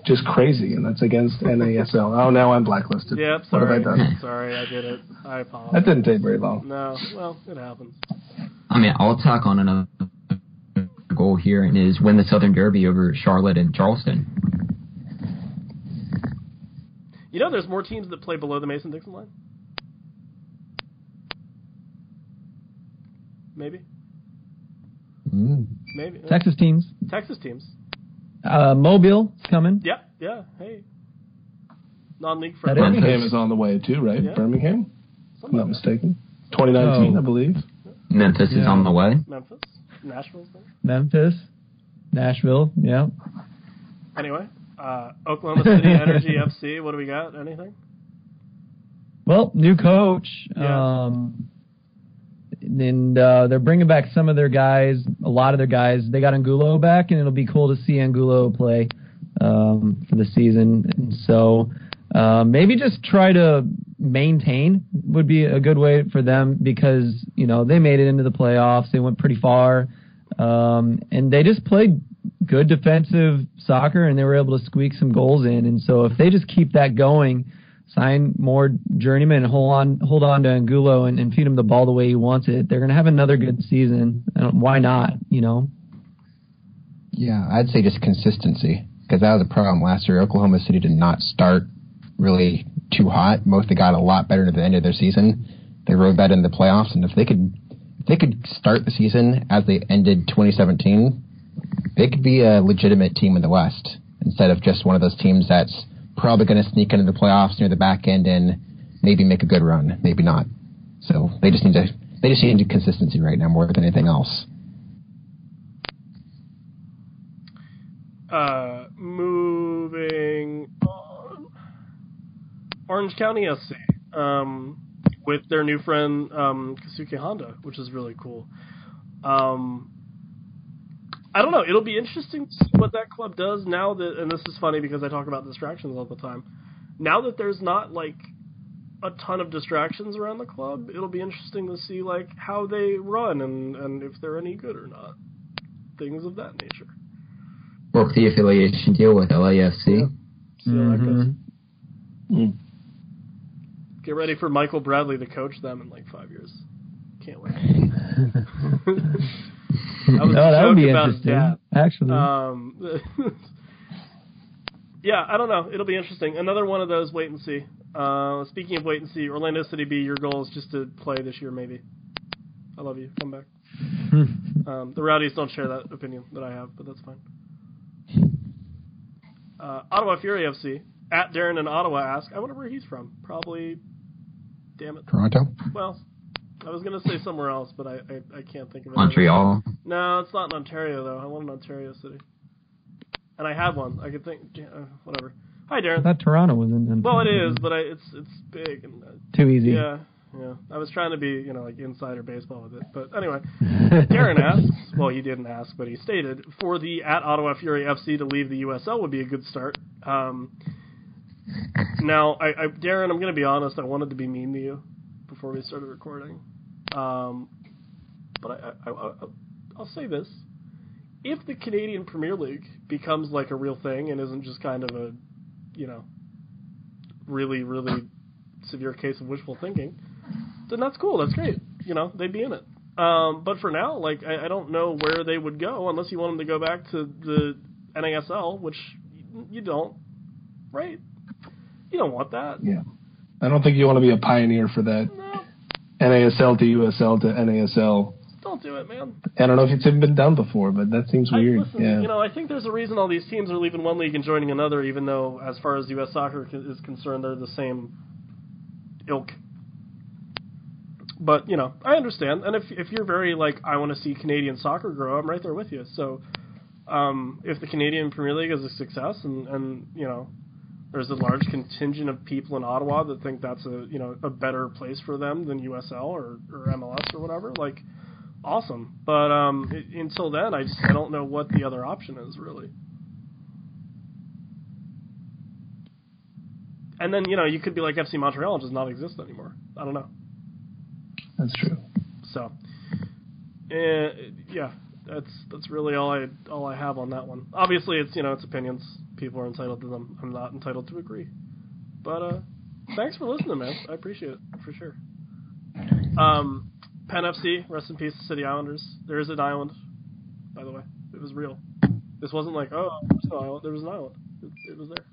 just crazy, and that's against NASL. Oh, now I'm blacklisted. Yep, What have I sorry. done? sorry, I did it. I apologize. That didn't take very long. No, well, it happens. I mean, I'll tack on another goal here, and is win the Southern Derby over Charlotte and Charleston. You know, there's more teams that play below the Mason Dixon line. Maybe, Mm. maybe Texas teams. Texas teams. Uh, Mobile is coming. Yeah, yeah. Hey, non-league That friendly. Birmingham is on the way too, right? Yeah. Birmingham, if I'm not mistaken. 2019, Oh. I believe. Memphis is on the way. Memphis, Nashville's there. Memphis, Nashville. Yeah. Anyway, uh, Oklahoma City Energy FC. What do we got? Anything? Well, new coach. Yeah. Um, and uh, they're bringing back some of their guys, a lot of their guys. They got Angulo back, and it'll be cool to see Angulo play um, for the season. And so uh, maybe just try to maintain would be a good way for them because you know they made it into the playoffs. They went pretty far, um, and they just played good defensive soccer, and they were able to squeak some goals in. And so if they just keep that going, sign more journeymen, hold on, hold on to Angulo, and, and feed him the ball the way he wants it, they're going to have another good season. Why not? You know. Yeah, I'd say just consistency because that was a problem last year. Oklahoma City did not start really too hot. Mostly got a lot better at the end of their season. They rode that in the playoffs, and if they could, if they could start the season as they ended 2017, they could be a legitimate team in the West instead of just one of those teams that's probably going to sneak into the playoffs near the back end and maybe make a good run, maybe not. So they just need to they just need consistency right now more than anything else. Uh, moving on. Orange County SC um, with their new friend um, Keisuke Honda, which is really cool. Um, I don't know. It'll be interesting to see what that club does now that, and this is funny because I talk about distractions all the time. Now that there's not like a ton of distractions around the club, it'll be interesting to see like how they run and and if they're any good or not. Things of that nature. Work the affiliation deal with LAFC. Yeah. See how that goes. Mm. Get ready for Michael Bradley to coach them in like five years. Can't wait. That no, that would be interesting. dad. Actually, Um, yeah, I don't know. It'll be interesting. Another one of those wait and see. Uh, speaking of wait and see, Orlando City B, your goal is just to play this year, maybe. I love you. Come back. Um, the Rowdies don't share that opinion that I have, but that's fine. Uh, Ottawa Fury FC at Darren in Ottawa ask. I wonder where he's from. Probably. Damn it. Toronto. Well, I was gonna say somewhere else, but I I, I can't think of it. Montreal. No, it's not in Ontario though. I want an Ontario city, and I have one. I could think. Uh, whatever. Hi, Darren. thought Toronto was in. in Well, it is, but I, it's it's big and uh, too easy. yeah, yeah. I was trying to be you know like insider baseball with it, but anyway. Darren asks. Well, he didn't ask, but he stated for the at Ottawa Fury FC to leave the USL would be a good start. Um, now, I, I Darren, I'm going to be honest. I wanted to be mean to you before we started recording, um, but I, I, I, I'll say this: if the Canadian Premier League becomes like a real thing and isn't just kind of a, you know, really really severe case of wishful thinking, then that's cool. That's great. You know, they'd be in it. Um, but for now, like I, I don't know where they would go unless you want them to go back to the NASL, which you don't, right? You don't want that. Yeah. I don't think you want to be a pioneer for that. No, NASL to USL to NASL. don't do it, man. I don't know if it's even been done before, but that seems I, weird. listen, yeah. you know, I think there's a reason all these teams are leaving one league and joining another, even though, as far as U.S. soccer is concerned, they're the same ilk. But you know, I understand, and if if you're very like, I want to see Canadian soccer grow, I'm right there with you. So, um, if the Canadian Premier League is a success, and and you know, there's a large contingent of people in Ottawa that think that's a you know a better place for them than USL or or MLS or whatever, like awesome. But um, i until then, I just I don't know what the other option is really. And then you know you could be like FC Montreal and just not exist anymore. I don't know. That's true. So, uh, yeah, that's that's really all I all I have on that one. Obviously, it's you know it's opinions. People are entitled to them. I'm not entitled to agree. But uh, thanks for listening, man. I appreciate it for sure. Um, Penn FC, rest in peace, City Islanders. There is an island, by the way. It was real. This wasn't like oh, there's no island. There was an island. It, it was there.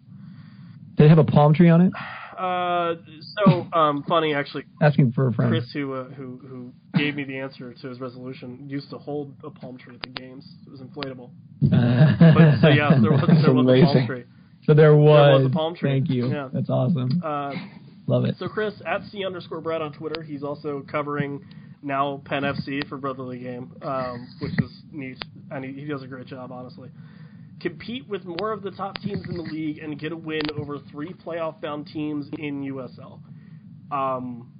Did it have a palm tree on it? Uh, so um, funny actually. Asking for a friend. Chris, who uh, who who gave me the answer to his resolution, used to hold a palm tree at the games. It was inflatable. But so yes, there was there was a palm tree. So there was. was a palm tree. Thank you. Yeah. That's awesome. Uh, Love it. so Chris at c underscore Brad on Twitter. He's also covering now Penn FC for Brotherly Game, um, which is neat, and he, he does a great job, honestly. Compete with more of the top teams in the league and get a win over three playoff-bound teams in USL. Um,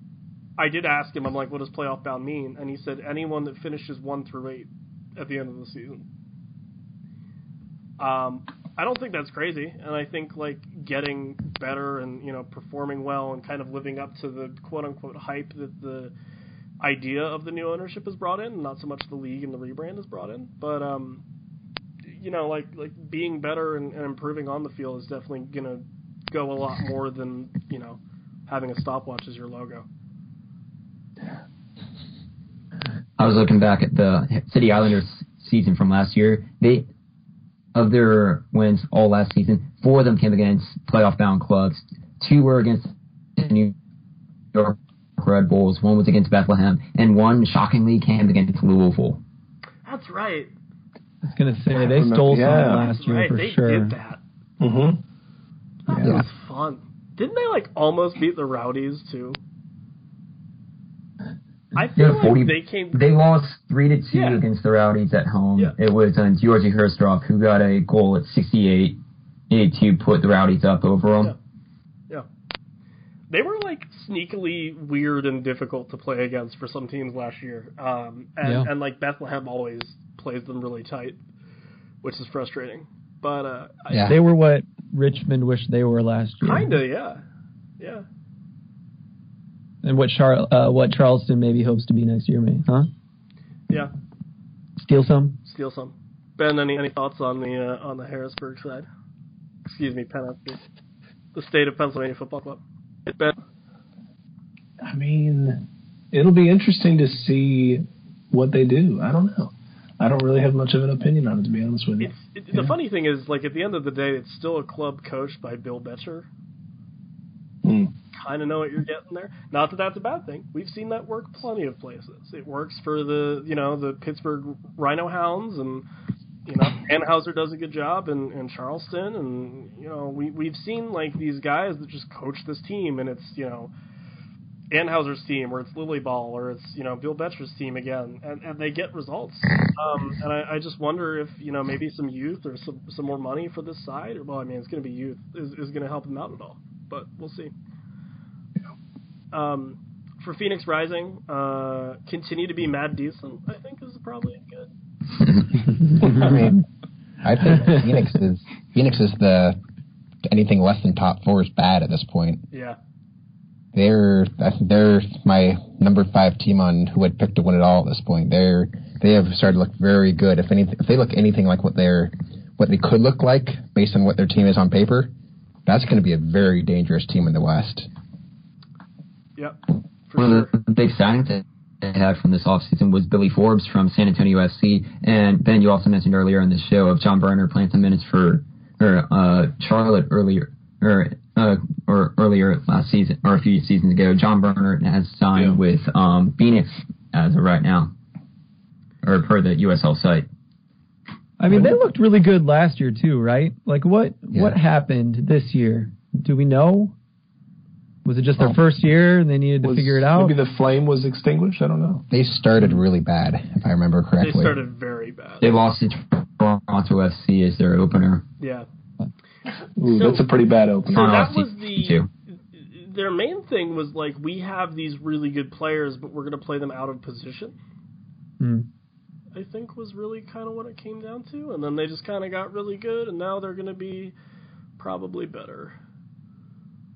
I did ask him, I'm like, what does playoff-bound mean? And he said anyone that finishes one through eight at the end of the season. Um, I don't think that's crazy, and I think like getting better and you know performing well and kind of living up to the quote unquote hype that the idea of the new ownership has brought in, not so much the league and the rebrand has brought in, but um, you know, like like being better and, and improving on the field is definitely gonna go a lot more than you know having a stopwatch as your logo. I was looking back at the City Islanders season from last year. They of their wins all last season, four of them came against playoff bound clubs. Two were against the New York Red Bulls. One was against Bethlehem, and one shockingly came against Louisville. That's right. I was gonna say they stole Yeah. something last That's year right. for they sure. did that. Mm-hmm. That Yeah. was fun. Didn't they like almost beat the Rowdies too? I feel like 40 they came. They lost three to two Yeah. against the Rowdies at home. Yeah. It was uh, Georgi Hristov who got a goal at 68 to put the Rowdies up over them. Yeah. They were like sneakily weird and difficult to play against for some teams last year. Um, and, Yeah. and like Bethlehem always plays them really tight, which is frustrating. But uh, I- Yeah. They were what Richmond wished they were last year. kinda, yeah, yeah. And what Char- uh, what Charleston maybe hopes to be next year, maybe, huh? Yeah, Steal some? steal some. Ben, any any thoughts on the uh, on the Harrisburg side? Excuse me, Penn, the state of Pennsylvania Football Club. Ben, I mean, it'll be interesting to see what they do. I don't know. I don't really have much of an opinion on it, to be honest with you. it's it, the funny thing is, like at the end of the day, it's still a club coached by Bill Becher. Hmm. Kind of know what you're getting there. Not that that's a bad thing. We've seen that work plenty of places. It works for the you know the Pittsburgh Rhino Hounds and you know Anhaeuser does a good job in, in Charleston and you know we we've seen like these guys that just coach this team and it's you know Anhaeuser's team or it's Lilley Ball or it's you know Bill Becher's team again and, and they get results. Um, and I, I just wonder if you know maybe some youth or some some more money for this side. Or, well, I mean it's going to be youth is is going to help them out at all, but we'll see. Um, for Phoenix Rising, uh, continue to be mad decent. I think is probably good. I mean, I think Phoenix is Phoenix is the anything less than top four is bad at this point. Yeah, They're they're my number five team on who I'd pick to win it all at this point. They're they have started to look very good. If anything, if they look anything like what they're what they could look like based on what their team is on paper, that's going to be a very dangerous team in the West. Yep, One sure. of the big signings that they had from this offseason was Billy Forbes from San Antonio FC. And Ben, you also mentioned earlier in the show of John Berner playing some minutes for or, uh, Charlotte earlier or uh, or earlier last season or a few seasons ago. John Berner has signed Yeah. with um, Phoenix as of right now, or per the USL site. I mean, they looked really good last year too, right? Like what Yeah. what happened this year? Do we know? Was it just their Oh. first year and they needed to figure it out? Maybe the flame was extinguished. I don't know. They started really bad, if I remember correctly. They started very bad. They lost to Toronto FC as their opener. Yeah. Ooh, So- that's a pretty bad opener. So that was the their main thing was like we have these really good players, but we're going to play them out of position. Hmm. I think was really kind of what it came down to, and then they just kind of got really good, and now they're going to be probably better.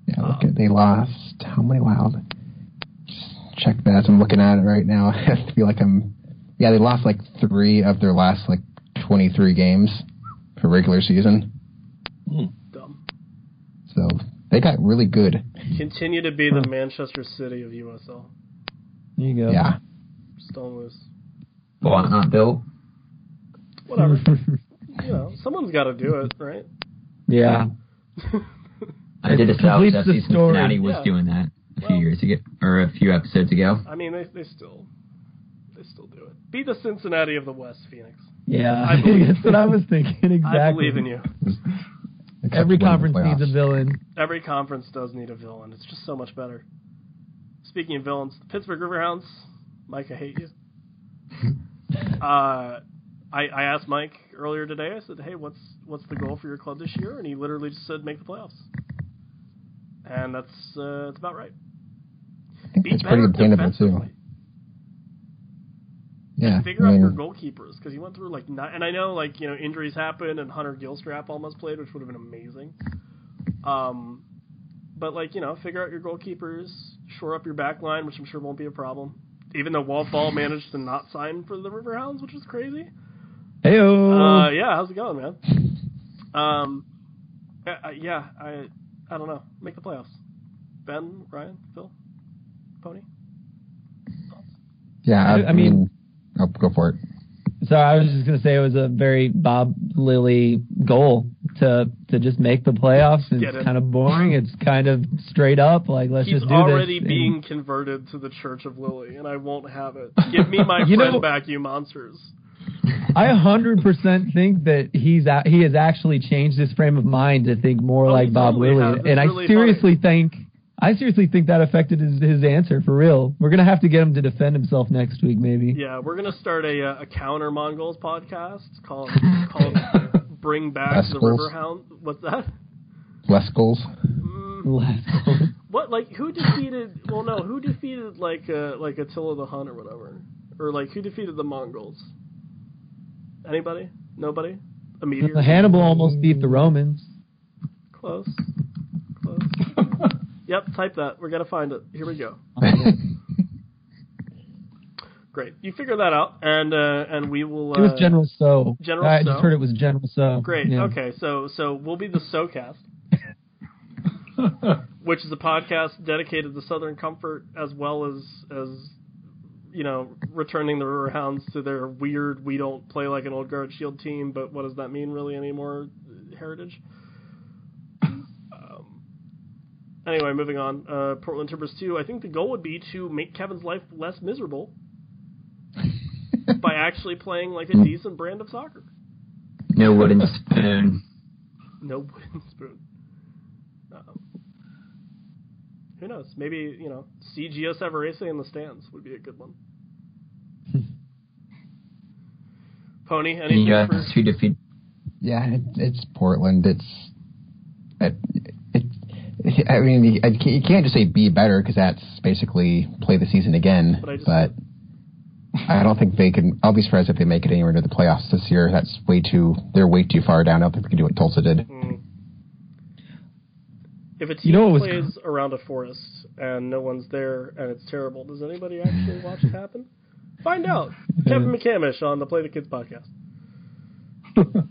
Yeah, look at they lost how many wild? Just check that. as I'm looking at it right now. I feel like I'm. Yeah, they lost like three of their last like 23 games for regular season. Hmm. Dumb. So they got really good. Continue to be the Manchester City of USL. There you go. Yeah. Stone loose. Well, not built. Whatever. you know, someone's got to do it, right? yeah. I did a South completes the story. Cincinnati was Yeah. doing that a few Well- years ago or a few episodes ago. I mean, they they still they still do it. Be the Cincinnati of the West, Phoenix. Yeah. I believe- That's what I was thinking exactly. I believe in you. Except Every conference needs a villain. Every conference does need a villain. It's just so much better. Speaking of villains, the Pittsburgh Riverhounds. Mike, I hate you. uh, I, I asked Mike earlier today. I said, "Hey, what's what's the goal for your club this year?" And he literally just said, "Make the playoffs." And that's uh, that's about right. I think Be that's pretty obtainable too. Yeah. Figure I out your goalkeepers because he went through like nine, and I know like you know injuries happened and Hunter Gilstrap almost played, which would have been amazing. Um, but like you know, figure out your goalkeepers, shore up your back line, which I'm sure won't be a problem. Even though Walt Ball managed to not sign for the Riverhounds, which was crazy. Heyo. Uh, yeah, how's it going, man? Um, uh, yeah, I I don't know. Make the playoffs. Ben, Ryan, Phil, Pony. Yeah, I, I- I mean- mean, oh, go for it. So I was just gonna say it was a very Bob Lilley goal to to just make the playoffs. It's it. kind of boring. It's kind of straight up. Like let's He's just do this. I'm already this. being converted to the Church of Lilley, and I won't have it. Give me my You friend know- back, you monsters. I a hundred percent think that he's a, he has actually changed his frame of mind to think more Oh, like Bob totally Lilley, has. It's and I really seriously think I seriously think that affected his his answer for real. We're gonna have to get him to defend himself next week, maybe. Yeah, we're gonna start a uh, a counter Mongols podcast called called Bring Back Less the River Hound. What's that? Less goals. Mm, what like who defeated? Well, no, who defeated like uh, like Attila the Hun or whatever, or like who defeated the Mongols? Anybody? Nobody? A meteor? Hannibal almost beat the Romans. Close. Close. yep, type that. We're gonna find it. Here we go. Great. You figure that out, and uh, and we will. Uh, It was General So. General I So? just heard it was General So. Great. Yeah. Okay, so so we'll be the SoCast, which is a podcast dedicated to Southern Comfort as well as as you know returning the Riverhounds to their weird. We don't play like an old guard shield team, but what does that mean really anymore? Heritage. Um, anyway, moving on. Uh, Portland Timbers two. I think the goal would be to make Kevin's life less miserable by actually playing like a decent brand of soccer. No wooden spoon. No wooden spoon. Um, who knows? Maybe you know, CGS Everese in the stands would be a good one. Pony, anything Yes, for? who defeat? Yeah, it, it's Portland. It's it, it, I mean, you I can't- you can't just say be better because that's basically play the season again. But I just- But I don't think they can. I'll be surprised if they make it anywhere near the playoffs this year. That's way too. They're way too far down. I don't think they can do what Tulsa did. Mm. If a team You know what was- plays around a forest and no one's there and it's terrible, does anybody actually watch it happen? Find out. Kevin McCamish on the Play the Kids podcast.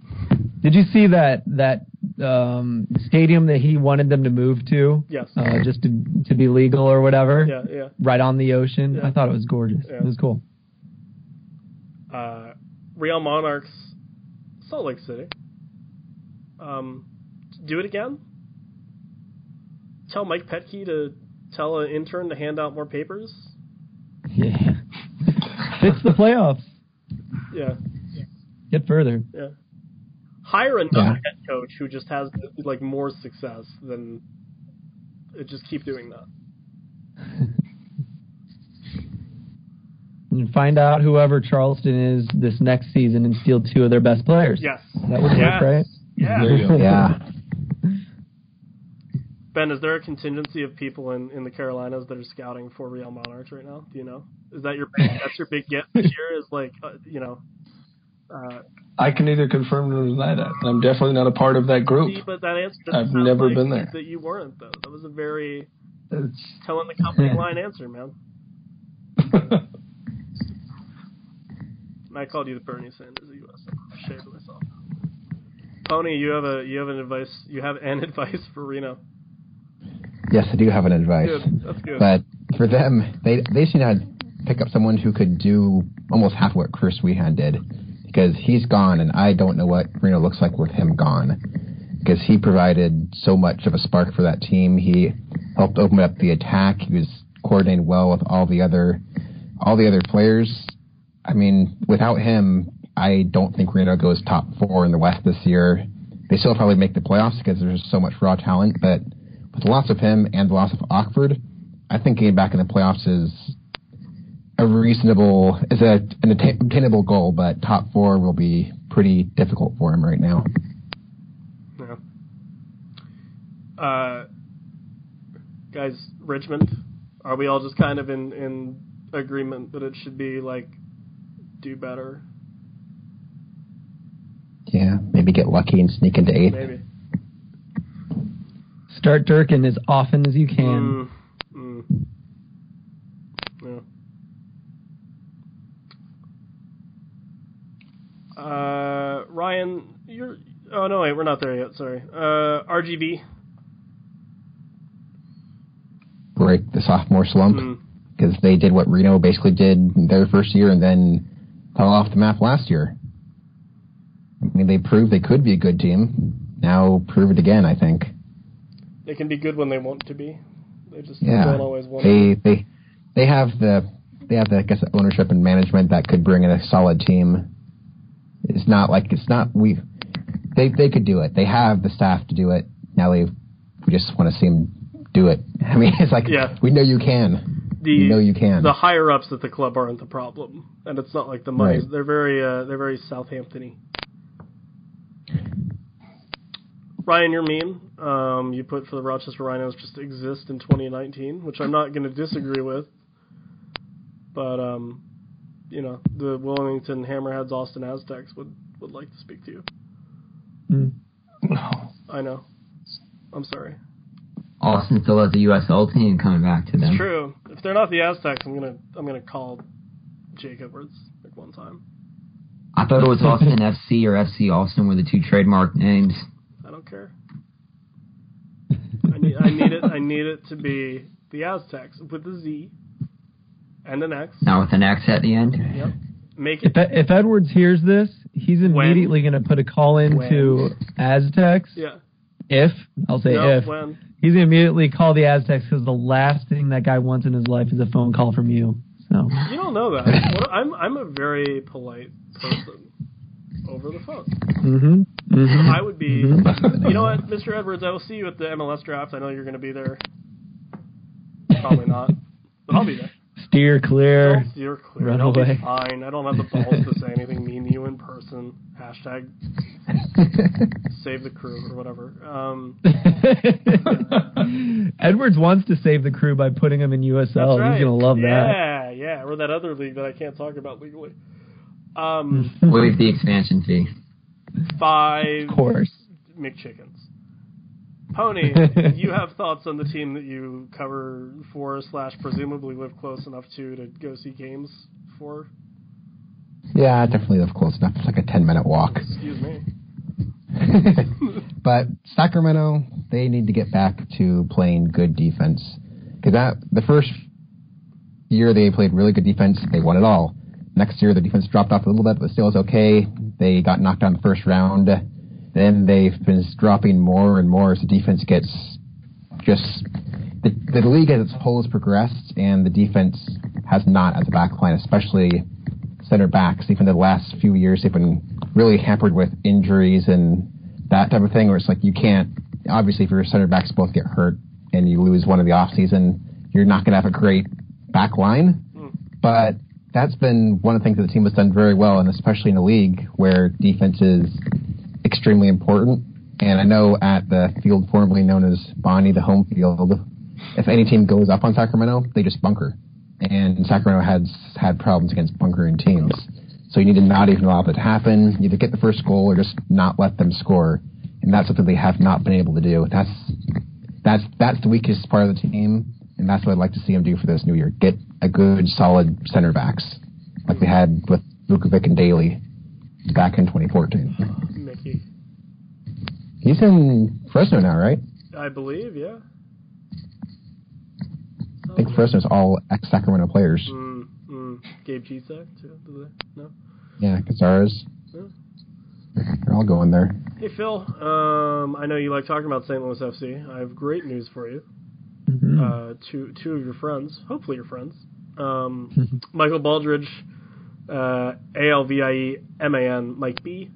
Did you see that that um, stadium that he wanted them to move to? Yes. Uh, just to to be legal or whatever. Yeah, yeah. Right on the ocean. Yeah. I thought it was gorgeous. Yeah. It was cool. uh, Real Monarchs, Salt Lake City. Um, do it again. Tell Mike Petke to tell an intern to hand out more papers. Yeah. Fits the playoffs. Yeah, Get further. yeah. Hire another Yeah. head coach who just has like more success than. uh, Just keep doing that. And find out whoever Charleston is this next season and steal two of their best players. Yes. That would Yes. work, right? Yeah. There you go. Yeah. Ben, is there a contingency of people in, in the Carolinas that are scouting for Real Monarchs right now? Do you know? Is that your big, that's your big get this year? Is like uh, you know, uh, I can neither confirm nor deny that. I'm definitely not a part of that group. see, but that answer I've never like been there. That you weren't though. That was a very It's, telling the company line answer, man. I called you the Bernie Sanders of the U.S. I'm ashamed of myself. Pony, you have a you have an advice. You have an advice for Reno. Yes, I do have an advice. Good. That's good. But for them, they they should not pick up someone who could do almost half what Chris Wehan did, because he's gone, and I don't know what Reno looks like with him gone. Because he provided so much of a spark for that team. He helped open up the attack. He was coordinating well with all the other all the other players. I mean, without him, I don't think Reno goes top four in the West this year. They still probably make the playoffs because there's so much raw talent, but the loss of him and the loss of Oxford, I think getting back in the playoffs is a reasonable, is a, an atta- obtainable goal, but top four will be pretty difficult for him right now. Yeah. Uh, guys, Richmond, are we all just kind of in, in agreement that it should be like do better? Yeah, maybe get lucky and sneak into eighth. Maybe. Start Durkin as often as you can. Mm, mm. Yeah. Uh, Ryan, you're. Oh no, wait, we're not there yet. Sorry. Uh, RGB. Break the sophomore slump Mm. because they did what Reno basically did their first year and then fell off the map last year. I mean, they proved they could be a good team. Now prove it again. I think. They can be good when they want to be. They just Yeah, don't always want they to. they they have the they have the I guess ownership and management that could bring in a solid team. It's not like it's not we they they could do it. They have the staff to do it. Now they we just want to see them do it. I mean, it's like Yeah. we know you can. The we know you can. the higher ups at the club aren't the problem, and it's not like the money. Right. They're very uh, they're very Southamptony. Ryan, you're mean. Um, you put for the Rochester Rhinos just exist in 2019, which I'm not going to disagree with. But um, you know, the Wilmington Hammerheads, Austin Aztecs would would like to speak to you. Mm. I know. I'm sorry. Austin still has the USL team coming back to them. It's true. If they're not the Aztecs, I'm gonna I'm gonna call Jake Edwards like one time. I thought it was Austin FC or FC Austin were the two trademark names. I care. I need I need it I need it to be the Aztecs with a Z and an X. Now with an X at the end. Yep. Make it If, if Edwards hears this, he's immediately going to put a call in When? to Aztecs. yeah. If I'll say No, if when he's gonna immediately call the Aztecs because the last thing that guy wants in his life is a phone call from you. So you don't know that. Well, I'm I'm a very polite person over the phone. hmm hmm I would be. Mhm. You know what, Mr. Edwards? I will see you at the MLS draft. I know you're going to be there. Probably not, but I'll be there. steer clear. Don't steer clear. Run I'll away. fine. I don't have the balls to say anything mean to you in person. Hashtag save the crew or whatever. Um, Edwards wants to save the crew by putting him in USL. right. He's gonna love that. Yeah, yeah. Or that other league that I can't talk about legally. Um, Waive the expansion fee. five Of course. McChickens. Pony, you have thoughts on the team that you cover for slash presumably live close enough to to go see games for? yeah, I definitely live close enough. It's like a ten minute walk. Excuse me. but Sacramento, they need to get back to playing good defense. Because that the first year they played really good defense, they won it all. Next year the defense dropped off a little bit, but still was okay. They got knocked out in the first round. Then they've been dropping more and more as the defense gets just the, the league as its whole has progressed, and the defense has not as a back line, especially center backs. Even the last few years, they've been really hampered with injuries and that type of thing, where it's like you can't. Obviously, if your center backs both get hurt and you lose one of the off season, you're not going to have a great back line. Hmm. But that's been one of the things that the team has done very well, and especially in a league where defense is extremely important. And I know at the field formerly known as Bonnie, the home field, if any team goes up on Sacramento, they just bunker. And Sacramento has had problems against bunkering teams. So you need to not even allow that to happen. You either get the first goal or just not let them score. And that's something they have not been able to do. That's that's that's the weakest part of the team, and that's what I'd like to see him do for this new year. Get a good, solid center backs like they had with Vukovic and Daly back in 2014. Mickey. He's in Fresno now, right? I believe, yeah. I think Fresno's all ex-Sacramento players. Mm, mm. Gabe Chesak, too? No? Yeah, Cazares. Yeah. They're all going there. Hey, Phil. Um, I know you like talking about St. Louis FC. I have great news for you. Mhm. Uh, two, two of your friends, hopefully your friends, um, Michael Baldridge, uh, A L V I E M A N, Mike B,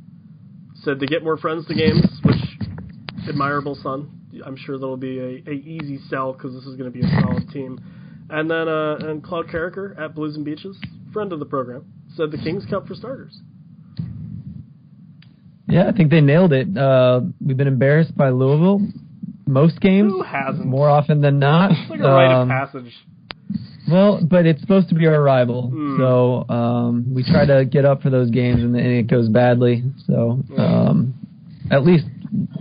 said to get more friends to games, which admirable son. I'm sure that'll be a, a easy sell because this is going to be a solid team. And then uh, and Claude Carricker at Blues and Beaches, friend of the program, said the Kings Cup for starters. Yeah, I think they nailed it. Uh, we've been embarrassed by Louisville most games, Who hasn't? more often than not. It's like a rite Um, of passage. Well, but it's supposed to be our rival, Hmm. so um, we try to get up for those games, and, and it goes badly. So um, at least,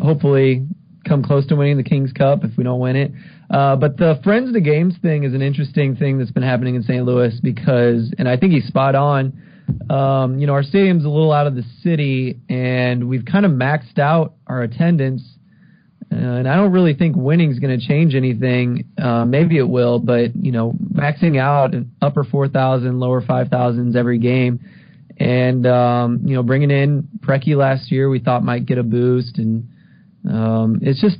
hopefully, come close to winning the Kings Cup if we don't win it. Uh, but the friends of the games thing is an interesting thing that's been happening in St. Louis because, and I think he's spot on. um, you know, our stadium's a little out of the city, and we've kind of maxed out our attendance. Uh, and I don't really think winning's going to change anything. Uh, maybe it will, but you know, maxing out upper four thousand, lower five thousands every game, and um, you know, bringing in Preki last year, we thought might get a boost, and um, it's just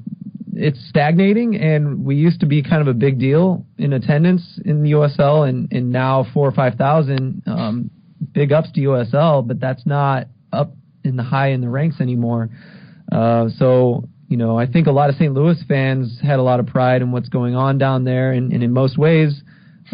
it's stagnating, and we used to be kind of a big deal in attendance in the USL, and and now four or five thousand. Um, big ups to USL, but that's not up in the high in the ranks anymore. Uh, so you know, I think a lot of St. Louis fans had a lot of pride in what's going on down there, and, and in most ways,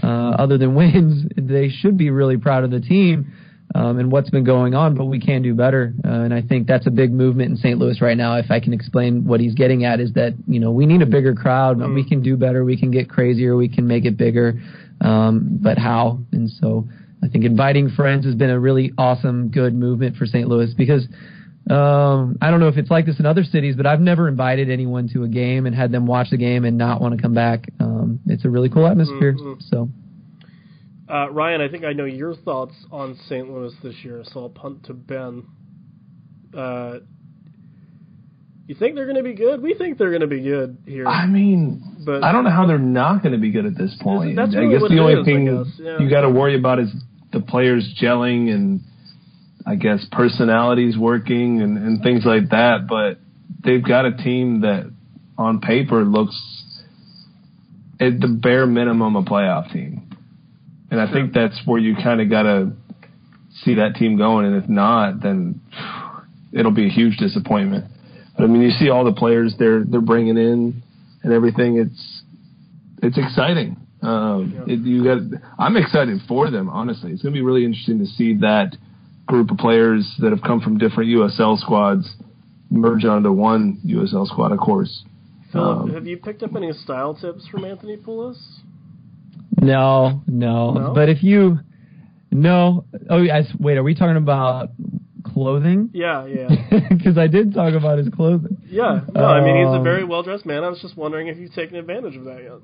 uh, other than wins, they should be really proud of the team um, and what's been going on. But we can do better, uh, and I think that's a big movement in St. Louis right now. If I can explain what he's getting at, is that you know we need a bigger crowd. Mm. We can do better. We can get crazier. We can make it bigger. Um, but how? And so I think inviting friends has been a really awesome, good movement for St. Louis because um, I don't know if it's like this in other cities, but I've never invited anyone to a game and had them watch the game and not want to come back. Um, it's a really cool atmosphere. Mm-hmm. So, uh, Ryan, I think I know your thoughts on St. Louis this year, so I'll punt to Ben. Uh, you think they're going to be good? We think they're going to be good here. I mean, but I don't know how they're not going to be good at this point. That's really I guess the only is, thing yeah. you got to worry about is the players gelling and I guess personalities working and, and things like that. But they've got a team that on paper looks at the bare minimum a playoff team. And I think that's where you kind of got to see that team going. And if not, then it'll be a huge disappointment. But I mean, you see all the players they're they're bringing in and everything. It's it's exciting. Um, it, you got. I'm excited for them. Honestly, it's going to be really interesting to see that group of players that have come from different USL squads merge onto one USL squad, of course. Philip, um, have you picked up any style tips from Anthony Pulis? No, no, no, But if you, no. Oh, yes. Wait, are we talking about clothing? Yeah, yeah. Because I did talk about his clothing. Yeah. No, I mean he's a um, very well dressed man. I was just wondering if you've taken advantage of that yet.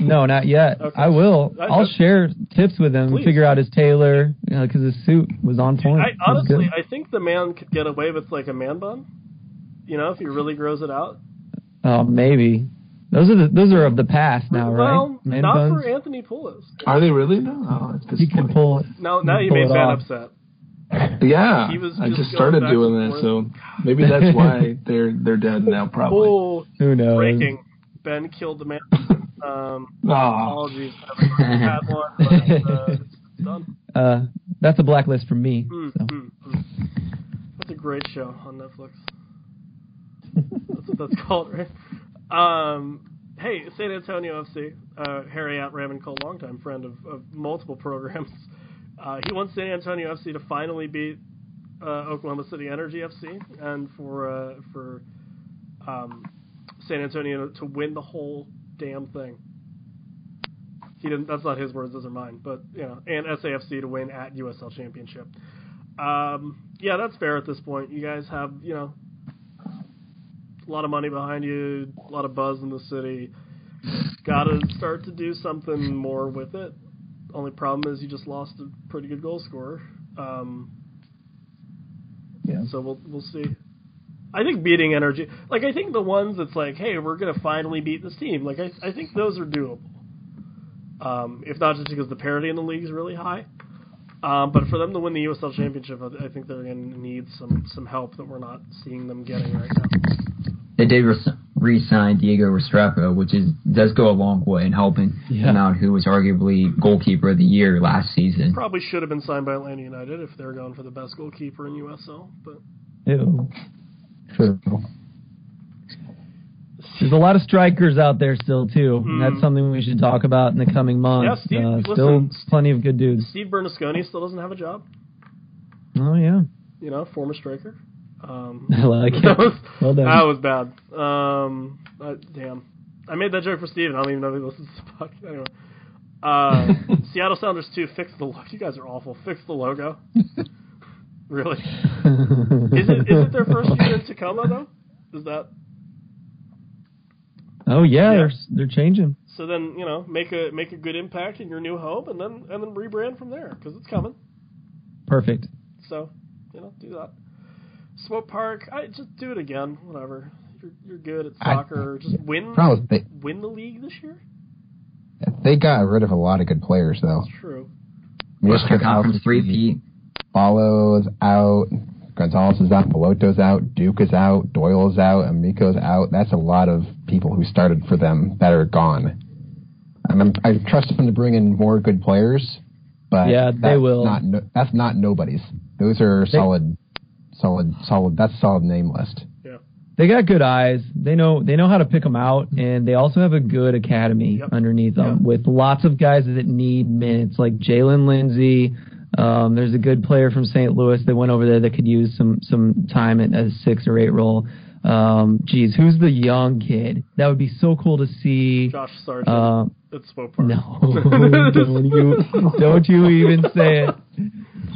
No, not yet. Okay. I will. I, I'll share tips with him please. figure out his tailor because you know, his suit was on point. I, honestly, I think the man could get away with like a man bun. You know, if he really grows it out. Oh, maybe. Those are the, those are of the past now, well, right? Well, not buns? for Anthony Pulis. Are they really? No, oh, he can pull it. No, now you made Ben upset. Yeah, I just started doing that, so maybe that's why they're they're dead now. Probably. Oh, Who knows? Breaking. Ben killed the man. Um, oh. Apologies. had one, but uh, it's done. Uh, that's a blacklist from me. Mm, so. mm, mm. That's a great show on Netflix. that's what that's called, right? Um, hey, San Antonio FC. Uh, Harry at Raven Cole, longtime friend of, of multiple programs. Uh, he wants San Antonio FC to finally beat uh, Oklahoma City Energy FC, and for uh, for um, San Antonio to win the whole damn thing. He didn't. That's not his words; those are mine. But you know, and SAFC to win at USL Championship. Um, yeah, that's fair at this point. You guys have you know a lot of money behind you, a lot of buzz in the city. Got to start to do something more with it. Only problem is you just lost a pretty good goal scorer. Um, yeah. So we'll we'll see. I think beating energy, like I think the ones that's like, hey, we're gonna finally beat this team. Like I, I think those are doable. Um, if not just because the parity in the league is really high, um, but for them to win the USL Championship, I, I think they're going to need some some help that we're not seeing them getting right now. They did re-sign Diego Restrepo, which is does go a long way in helping yeah. him out, who was arguably goalkeeper of the year last season. Probably should have been signed by Atlanta United if they're going for the best goalkeeper in USL, but. Ew. True. There's a lot of strikers out there still too. Mm. That's something we should talk about in the coming months. Yeah, Steve, uh, listen, still plenty of good dudes. Steve Bernasconi still doesn't have a job. Oh yeah. You know, former striker. Um, I like it. That was, well done. That was bad. Um, uh, damn. I made that joke for Steven. I don't even know if he listens to the podcast. Anyway. Uh, Seattle Sounders 2, fix the logo. You guys are awful. Fix the logo. really? is it is it their first year in Tacoma though? Is that? Oh yeah, yeah, they're they're changing. So then you know make a make a good impact in your new home, and then and then rebrand from there because it's coming. perfect. So, you know, do that. Swope Park, I just do it again. Whatever. You're you're good at I- soccer. just win Problem they win the league this year. they got rid of a lot of good players though. That's true. Western Conference three Pete. Follows out. Gonzalez is out. Peloto's out. Duke is out. Doyle is out. Amico's out. That's a lot of people who started for them that are gone. And I'm, I trust them to bring in more good players, but Yeah, they will. Not no, that's not nobody's. Those are solid, solid, solid. That's a solid name list. Yeah, They got good eyes. They know they know how to pick them out, and they also have a good academy Yep. underneath them Yep. with lots of guys that need minutes, like Jaylin Lindsey. Um, there's a good player from St. Louis that went over there that could use some some time at a six or eight role. Um, geez, who's the young kid? That would be so cool to see. Josh Sargent Uh, at Swope Park. no, don't you don't you even say it.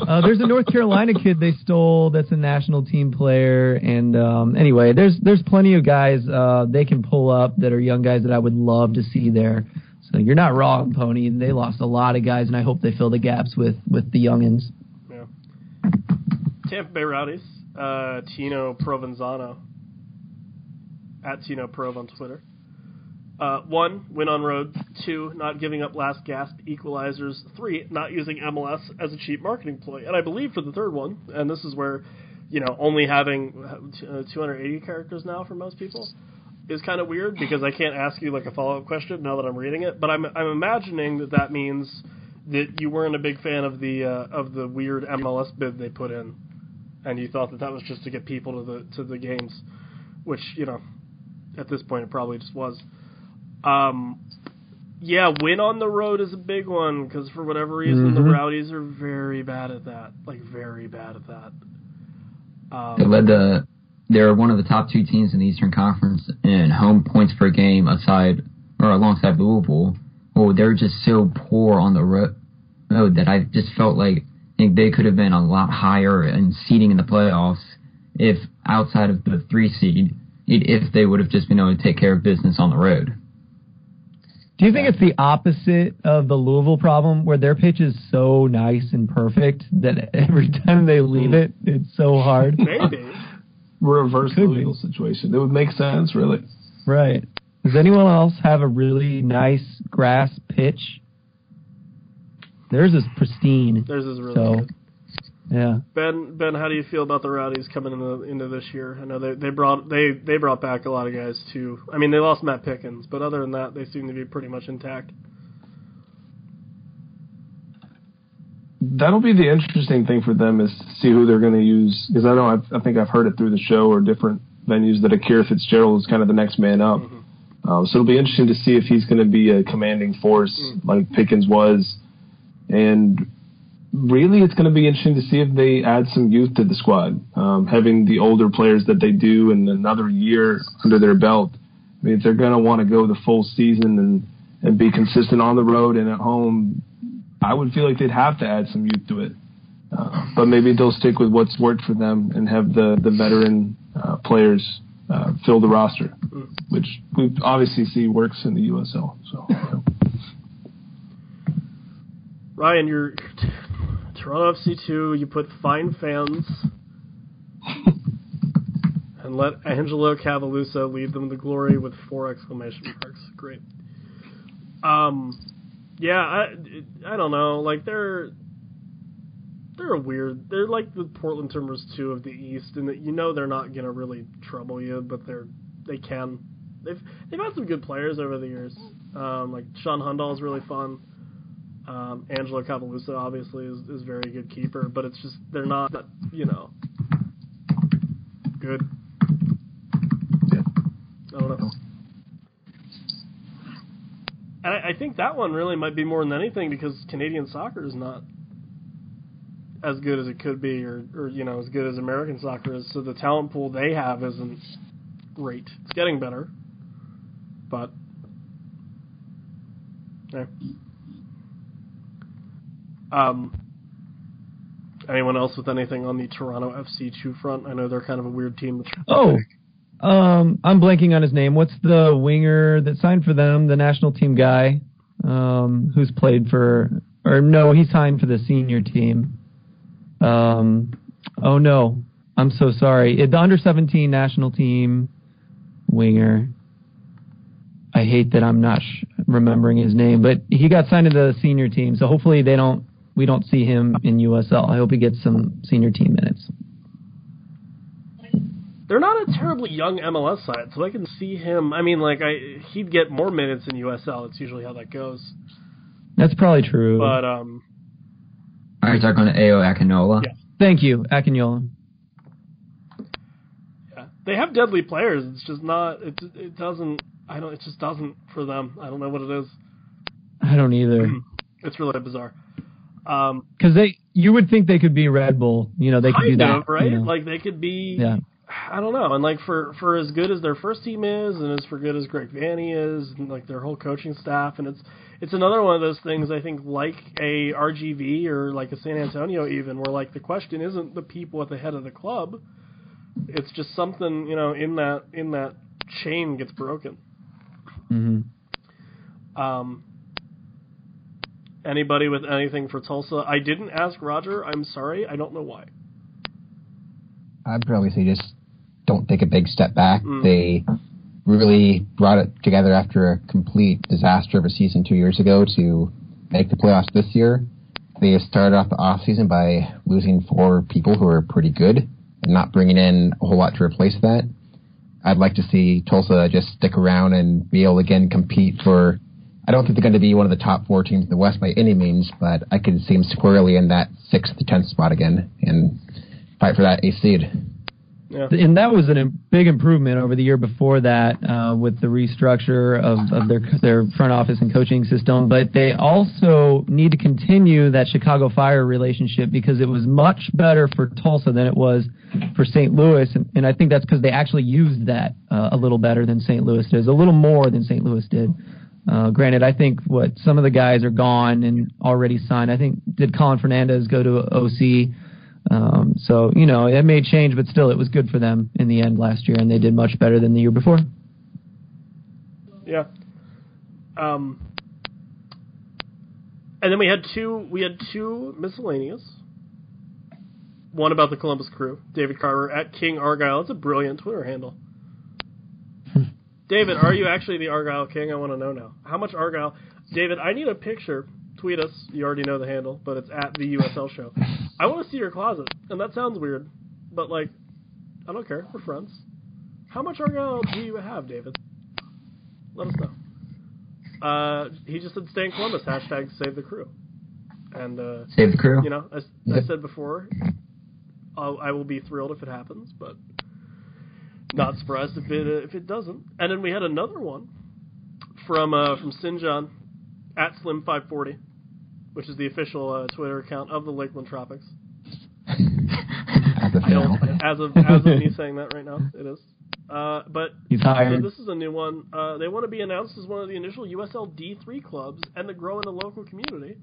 Uh, there's a North Carolina kid they stole that's a national team player, and um, anyway, there's there's plenty of guys uh, they can pull up that are young guys that I would love to see there. So you're not wrong, Pony. They lost a lot of guys, and I hope they fill the gaps with with the youngins. Yeah. Tampa Bay Rowdies, uh, Tino Provenzano, at Tino Prov on Twitter. Uh, one, win on road. Two, not giving up last gasp equalizers. Three, not using MLS as a cheap marketing ploy. And I believe for the third one, and this is where, you know, only having uh, 280 characters now for most people is kind of weird because I can't ask you like a follow up question now that I'm reading it. But I'm I'm imagining that that means that you weren't a big fan of the uh, of the weird MLS bid they put in, and you thought that that was just to get people to the to the games, which you know, at this point it probably just was. Um, yeah, win on the road is a big one because for whatever reason the Mhm. Rowdies are very bad at that, like very bad at that. They Um, led the. They're one of the top two teams in the Eastern Conference in home points per game, aside or alongside Louisville. Oh, they're just so poor on the road oh, that I just felt like I think they could have been a lot higher in seeding in the playoffs if outside of the three seed, if they would have just been able to take care of business on the road. Do you think it's the opposite of the Louisville problem, where their pitch is so nice and perfect that every time they leave it, it's so hard? maybe. Reverse Could be. Situation. It would make sense, really. Right. Does anyone else have a really nice grass pitch? Theirs is pristine. Theirs is really So- good. Yeah. Ben, Ben, how do you feel about the Rowdies coming into into this year? I know they they brought they they brought back a lot of guys too. I mean, they lost Matt Pickens, but other than that, they seem to be pretty much intact. That'll be the interesting thing for them is to see who they're going to use. Because I know I've, I think I've heard it through the show or different venues that Akira Fitzgerald is kind of the next man up. Um, so it'll be interesting to see if he's going to be a commanding force like Pickens was. And really, it's going to be interesting to see if they add some youth to the squad. Um, having the older players that they do and another year under their belt. I mean, if they're going to want to go the full season and, and be consistent on the road and at home, I would feel like they'd have to add some youth to it. Uh, but maybe they'll stick with what's worked for them and have the, the veteran uh, players uh, fill the roster, which we obviously see works in the USL. So, you know. Ryan, you're Toronto FC two. You put fine fans and let Angelo Cavalluzzo lead them to glory with four exclamation marks. Great. Um, yeah, I I don't know. Like they're they're a weird. They're like the Portland Timbers two of the East, and that you know they're not gonna really trouble you, but they're they can. They've they've had some good players over the years. Um, like Shaan Hundal is really fun. Um, Angelo Cavalluzzo obviously is is very good keeper, but it's just they're not you know good. Yeah. I don't know. And I, I think that one really might be more than anything because Canadian soccer is not as good as it could be, or, or you know, as good as American soccer is. So the talent pool they have isn't great. It's getting better, but yeah. Um. Anyone else with anything on the Toronto FC two front? I know they're kind of a weird team. Oh, um, I'm blanking on his name. What's the winger that signed for them? The national team guy, um, who's played for, or no, he signed for the senior team. Um, oh no, I'm so sorry. The under 17 national team winger. I hate that I'm not sh- remembering his name, but he got signed to the senior team, so hopefully they don't we don't see him in USL. I hope he gets some senior team minutes. They're not a terribly young MLS side, so I can see him. I mean, like I he'd get more minutes in USL. It's usually how that goes. That's probably true. But um, Are you talking to Ayo Akinola? Yeah. Thank you, Akinola. yeah, they have deadly players. It's just not. It it doesn't. I don't. It just doesn't for them. I don't know what it is. I don't either. It's really bizarre. Um, Because they, you would think they could be Red Bull. You know, they could do kind that, of right. you know. Like they could be. yeah. I don't know. And like for for as good as their first team is, and as for good as Greg Vanney is, and like their whole coaching staff, and it's it's another one of those things. I think like a RGV or like a San Antonio, even where like the question isn't the people at the head of the club. It's just something you know in that in that chain gets broken. hmm Um, anybody with anything for Tulsa? I didn't ask Roger. I'm sorry. I don't know why. I'd probably say just don't take a big step back. Mm. They really brought it together after a complete disaster of a season two years ago to make the playoffs this year. They started off the off season by losing four people who are pretty good and not bringing in a whole lot to replace that. I'd like to see Tulsa just stick around and be able to again compete for. I don't think they're going to be one of the top four teams in the West by any means, but I could see them squarely in that sixth to tenth spot again and fight for that eighth seed. Yeah. And that was a big improvement over the year before that uh, with the restructure of, of their their front office and coaching system. But they also need to continue that Chicago Fire relationship because it was much better for Tulsa than it was for St. Louis, and, and I think that's because they actually used that uh, a little better than St. Louis did, a little more than St. Louis did. Uh, granted, I think what some of the guys are gone and already signed. I think did Colin Fernandez go to OC? Um, so you know it may change, but still, it was good for them in the end last year, and they did much better than the year before. Yeah. Um, and then we had two. We had two miscellaneous. One about the Columbus Crew, David Carver at King Argyle. It's a brilliant Twitter handle. David, are you actually the Argyle King? I want to know now. How much Argyle? David, I need a picture. Tweet us. You already know the handle, but it's at the USL show. I want to see your closet, and that sounds weird, but like, I don't care. We're friends. How much Argyle do you have, David? Let us know. Uh, he just said stay in Columbus. Hashtag save the crew. And uh, Save the crew. you know, as I said before, I'll, I will be thrilled if it happens, but not surprised if it uh, if it doesn't. And then we had another one from uh, from Sinjan at Slim540, which is the official uh, Twitter account of the Lakeland Tropics. As as of as of me saying that right now, it is. Uh, but He's so this is a new one. Uh, they want to be announced as one of the initial USL D3 clubs and to grow in the local community.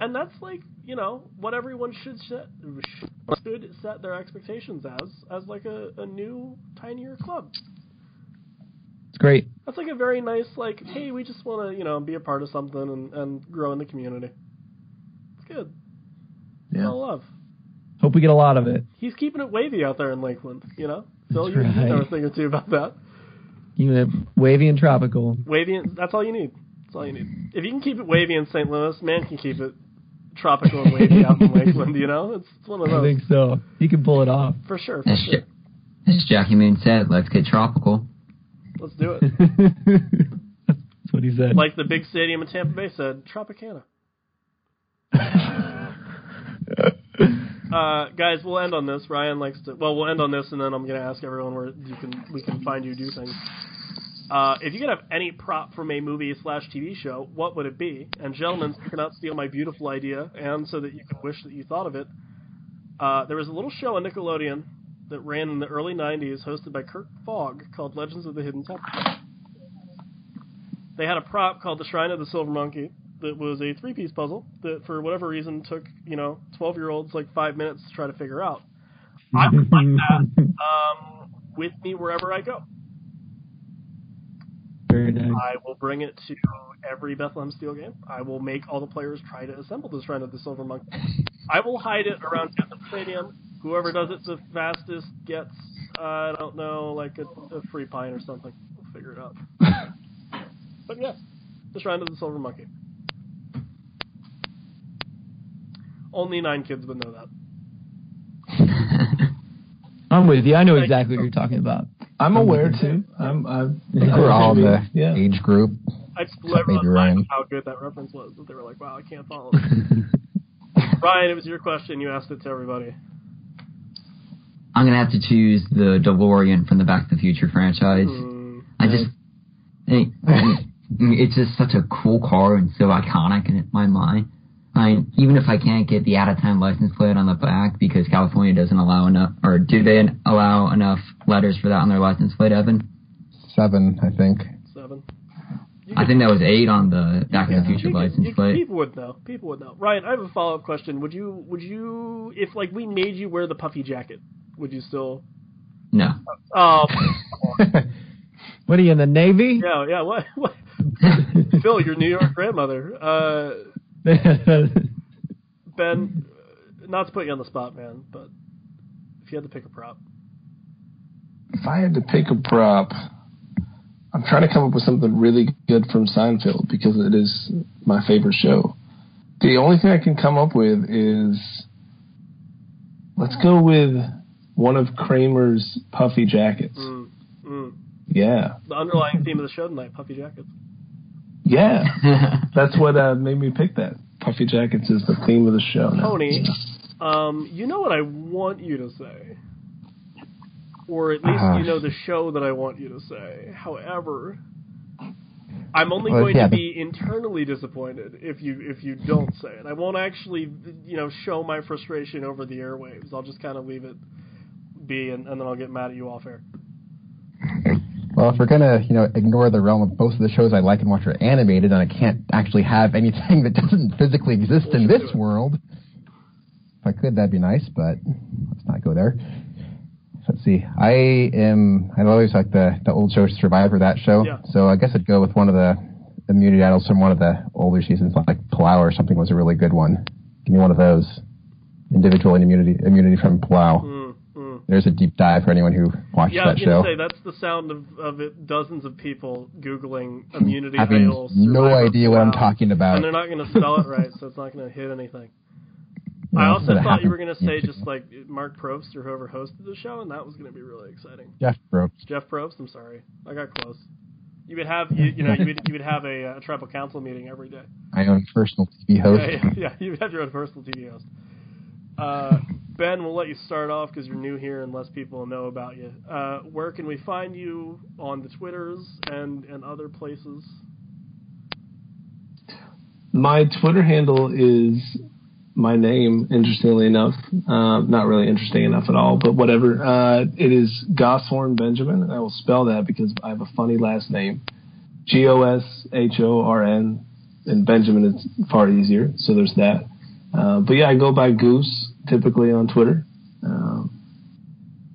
And that's like, you know, what everyone should set, should set their expectations as, as like a, a new, tinier club. It's great. That's like a very nice, like, hey, we just want to, you know, be a part of something and, and grow in the community. It's good. Yeah. All love. Hope we get a lot of it. He's keeping it wavy out there in Lakeland, you know? Phil, That's you, you know a thing or two about that. You know, wavy and tropical. Wavy, and, that's all you need. That's all you need. If you can keep it wavy in St. Louis, man can keep it tropical and wavy out in Lakeland. You know, it's, it's one of those. I those think so. He can pull it off. for sure. For As, sure. Ja- as Jackie Moon said, let's get tropical. Let's do it. That's what he said. Like the big stadium in Tampa Bay said, Tropicana. Uh, guys, we'll end on this. Ryan likes to. Well, we'll end on this, and then I'm going to ask everyone where you can we can find you do things. Uh, if you could have any prop from a movie slash TV show, what would it be? And gentlemen, you cannot steal my beautiful idea, and so that you can wish that you thought of it. Uh, there was a little show on Nickelodeon that ran in the early '90s, hosted by Kirk Fogg, called Legends of the Hidden Temple. They had a prop called the Shrine of the Silver Monkey that was a three-piece puzzle that, for whatever reason, took you know 12-year-olds like five minutes to try to figure out. I would like that um, with me wherever I go. Very nice. I will bring it to every Bethlehem Steel game. I will make all the players try to assemble the Shrine of the Silver Monkey. I will hide it around Captain Stadium. Whoever does it the fastest gets, uh, I don't know, like a, a free pine or something. We'll figure it out. but yeah, the Shrine of the Silver Monkey. Only nine kids would know that. I'm with you. I know Thank exactly you. what you're talking about. I'm aware too. I'm. I'm I think we're all in the Yeah. age group. I just blew everyone Ryan. how good that reference was. That they were like, "Wow, I can't follow." Ryan, it was your question. You asked it to everybody. I'm gonna have to choose the DeLorean from the Back to the Future franchise. Hmm. I just think it's just such a cool car and so iconic in my mind. I mean, even if I can't get the out of time license plate on the back because California doesn't allow enough, or do they allow enough letters for that on their license plate, Evan? Seven, I think. Seven. You I think that was eight on the Back to the Future you could- license you- plate. People would know. People would know. Ryan, I have a follow up question. Would you? Would you? If like we made you wear the puffy jacket, would you still? No. Oh, What are you in the Navy? yeah, yeah. What? what? Phil, your New York grandmother. Uh, Ben, not to put you on the spot, man, but if you had to pick a prop, If I had to pick a prop, I'm trying to come up with something really good from Seinfeld because it is my favorite show. The only thing I can come up with is let's go with one of Kramer's puffy jackets. mm, mm. Yeah. the underlying theme of the show tonight, puffy jackets. Yeah. That's what uh, made me pick that. Puffy jackets is the theme of the show. now. Tony, um, you know what I want you to say, or at least Uh-huh. you know the show that I want you to say. However, I'm only Well, going yeah, to but- be internally disappointed if you if you don't say it. I won't actually, you know, show my frustration over the airwaves. I'll just kind of leave it be, and, and then I'll get mad at you off air. Well, if we're gonna, you know, ignore the realm of both of the shows I like and watch are animated, and I can't actually have anything that doesn't physically exist in this world. If I could, that'd be nice, but let's not go there. Let's see. I am. I always like the the old show Survivor. That show. Yeah. So I guess I'd go with one of the immunity idols from one of the older seasons, like Palau or something was a really good one. Give me one of those. Individual immunity immunity from Palau. Mm. There's a deep dive for anyone who watched Yeah, I that was show. say that's the sound of, of it. Dozens of people googling immunity Having idols. no idea what I'm talking about. and they're not going to spell it right, so it's not going to hit anything. I also thought you were going to say just like Mark Probst or whoever hosted the show, and that was going to be really exciting. Jeff Probst. Jeff Probst, I'm sorry, I got close. You would have you, you know you would you would have a, uh tribal council meeting every day. my own personal TV host. Yeah, yeah, yeah, you would have your own personal TV host. Uh, ben, we'll let you start off because you're new here and less people know about you. Uh, where can we find you on the Twitters and and other places? My Twitter handle is my name, interestingly enough. Uh, not really interesting enough at all, but whatever. Uh, it is Goshorn Benjamin, and I will spell that because I have a funny last name. G O S H O R N, and Benjamin is far easier, so there's that. Uh, but yeah, I go by Goose typically on Twitter. Um,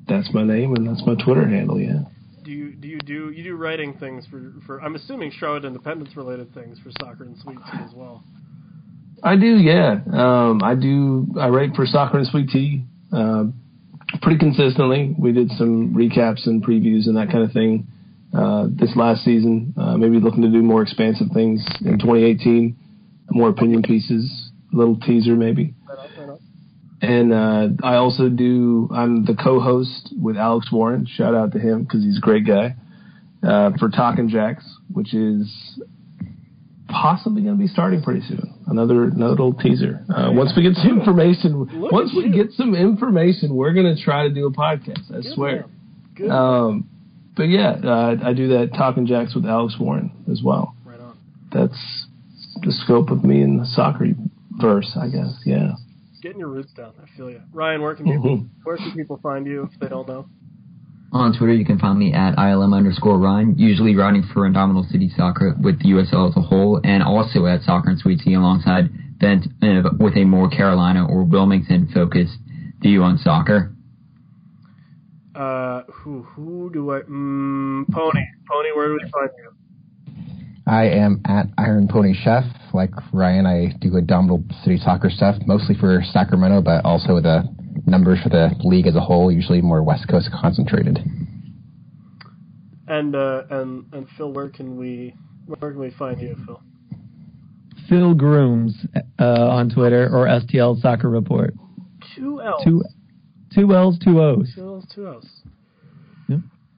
that's my name, and that's my Twitter handle, yeah. Do you do you do you do writing things for for? I'm assuming Charlotte Independence related things for soccer and sweet tea as well. I do, yeah. Um, I do. I write for Soccer and Sweet Tea uh, pretty consistently. We did some recaps and previews and that kind of thing uh, this last season. Uh, maybe looking to do more expansive things in 2018, more opinion pieces, a little teaser maybe. Right on, right on. And uh, I also do. I'm the co-host with Alex Warren. Shout out to him because he's a great guy uh, for Talking Jacks, which is possibly going to be starting pretty soon. Another another little teaser. Uh, once we get some information, Look once we you. get some information, we're going to try to do a podcast. I Good swear. Good. Um, but yeah, uh, I do that Talking Jacks with Alex Warren as well. right on. That's the scope of me in the soccer verse, I guess. Yeah. Getting your roots down. I feel you. Ryan, where can people Mhm. where can people find you if they don't know? On Twitter, you can find me at ILM underscore Ryan, usually writing for Indomitable City Soccer with the USL as a whole, and also at Soccer and Sweet Tea alongside Ben uh, with a more Carolina or Wilmington focused view on soccer. Uh, who who do I? Mm, Pony, Pony, where do we find you? I am at Iron Pony Chef. Like Ryan, I do abdominal city soccer stuff, mostly for Sacramento, but also the numbers for the league as a whole, usually more West Coast concentrated. And uh, and and Phil, where can we where can we find you, Phil? Phil Grooms uh, on Twitter or STL Soccer Report. Two L's. Two two L's, two O's. Two L's, two L's.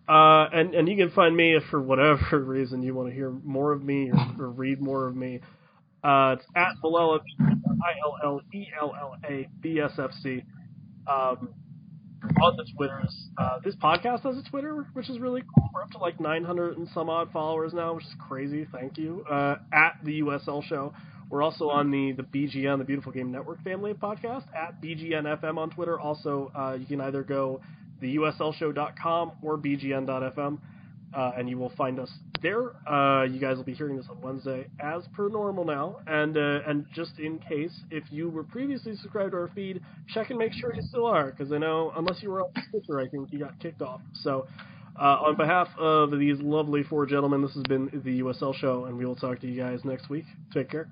Uh, and and you can find me if for whatever reason you want to hear more of me or, or read more of me. Uh, it's at Villela, I L L E L L A B S F C. Um, on the Twitters. Uh, this podcast has a Twitter, which is really cool. We're up to like 900 and some odd followers now, which is crazy. Thank you. Uh, at the USL Show. We're also on the, the BGN, the Beautiful Game Network family podcast, at BGNFM on Twitter. Also, uh, you can either go theuslshow.com or bgn.fm, uh, and you will find us there. Uh, you guys will be hearing this on Wednesday as per normal now. And uh, and just in case, if you were previously subscribed to our feed, check and make sure you still are, because I know unless you were on Twitter, I think you got kicked off. So. Uh, on behalf of these lovely four gentlemen, this has been the USL show, and we will talk to you guys next week. Take care.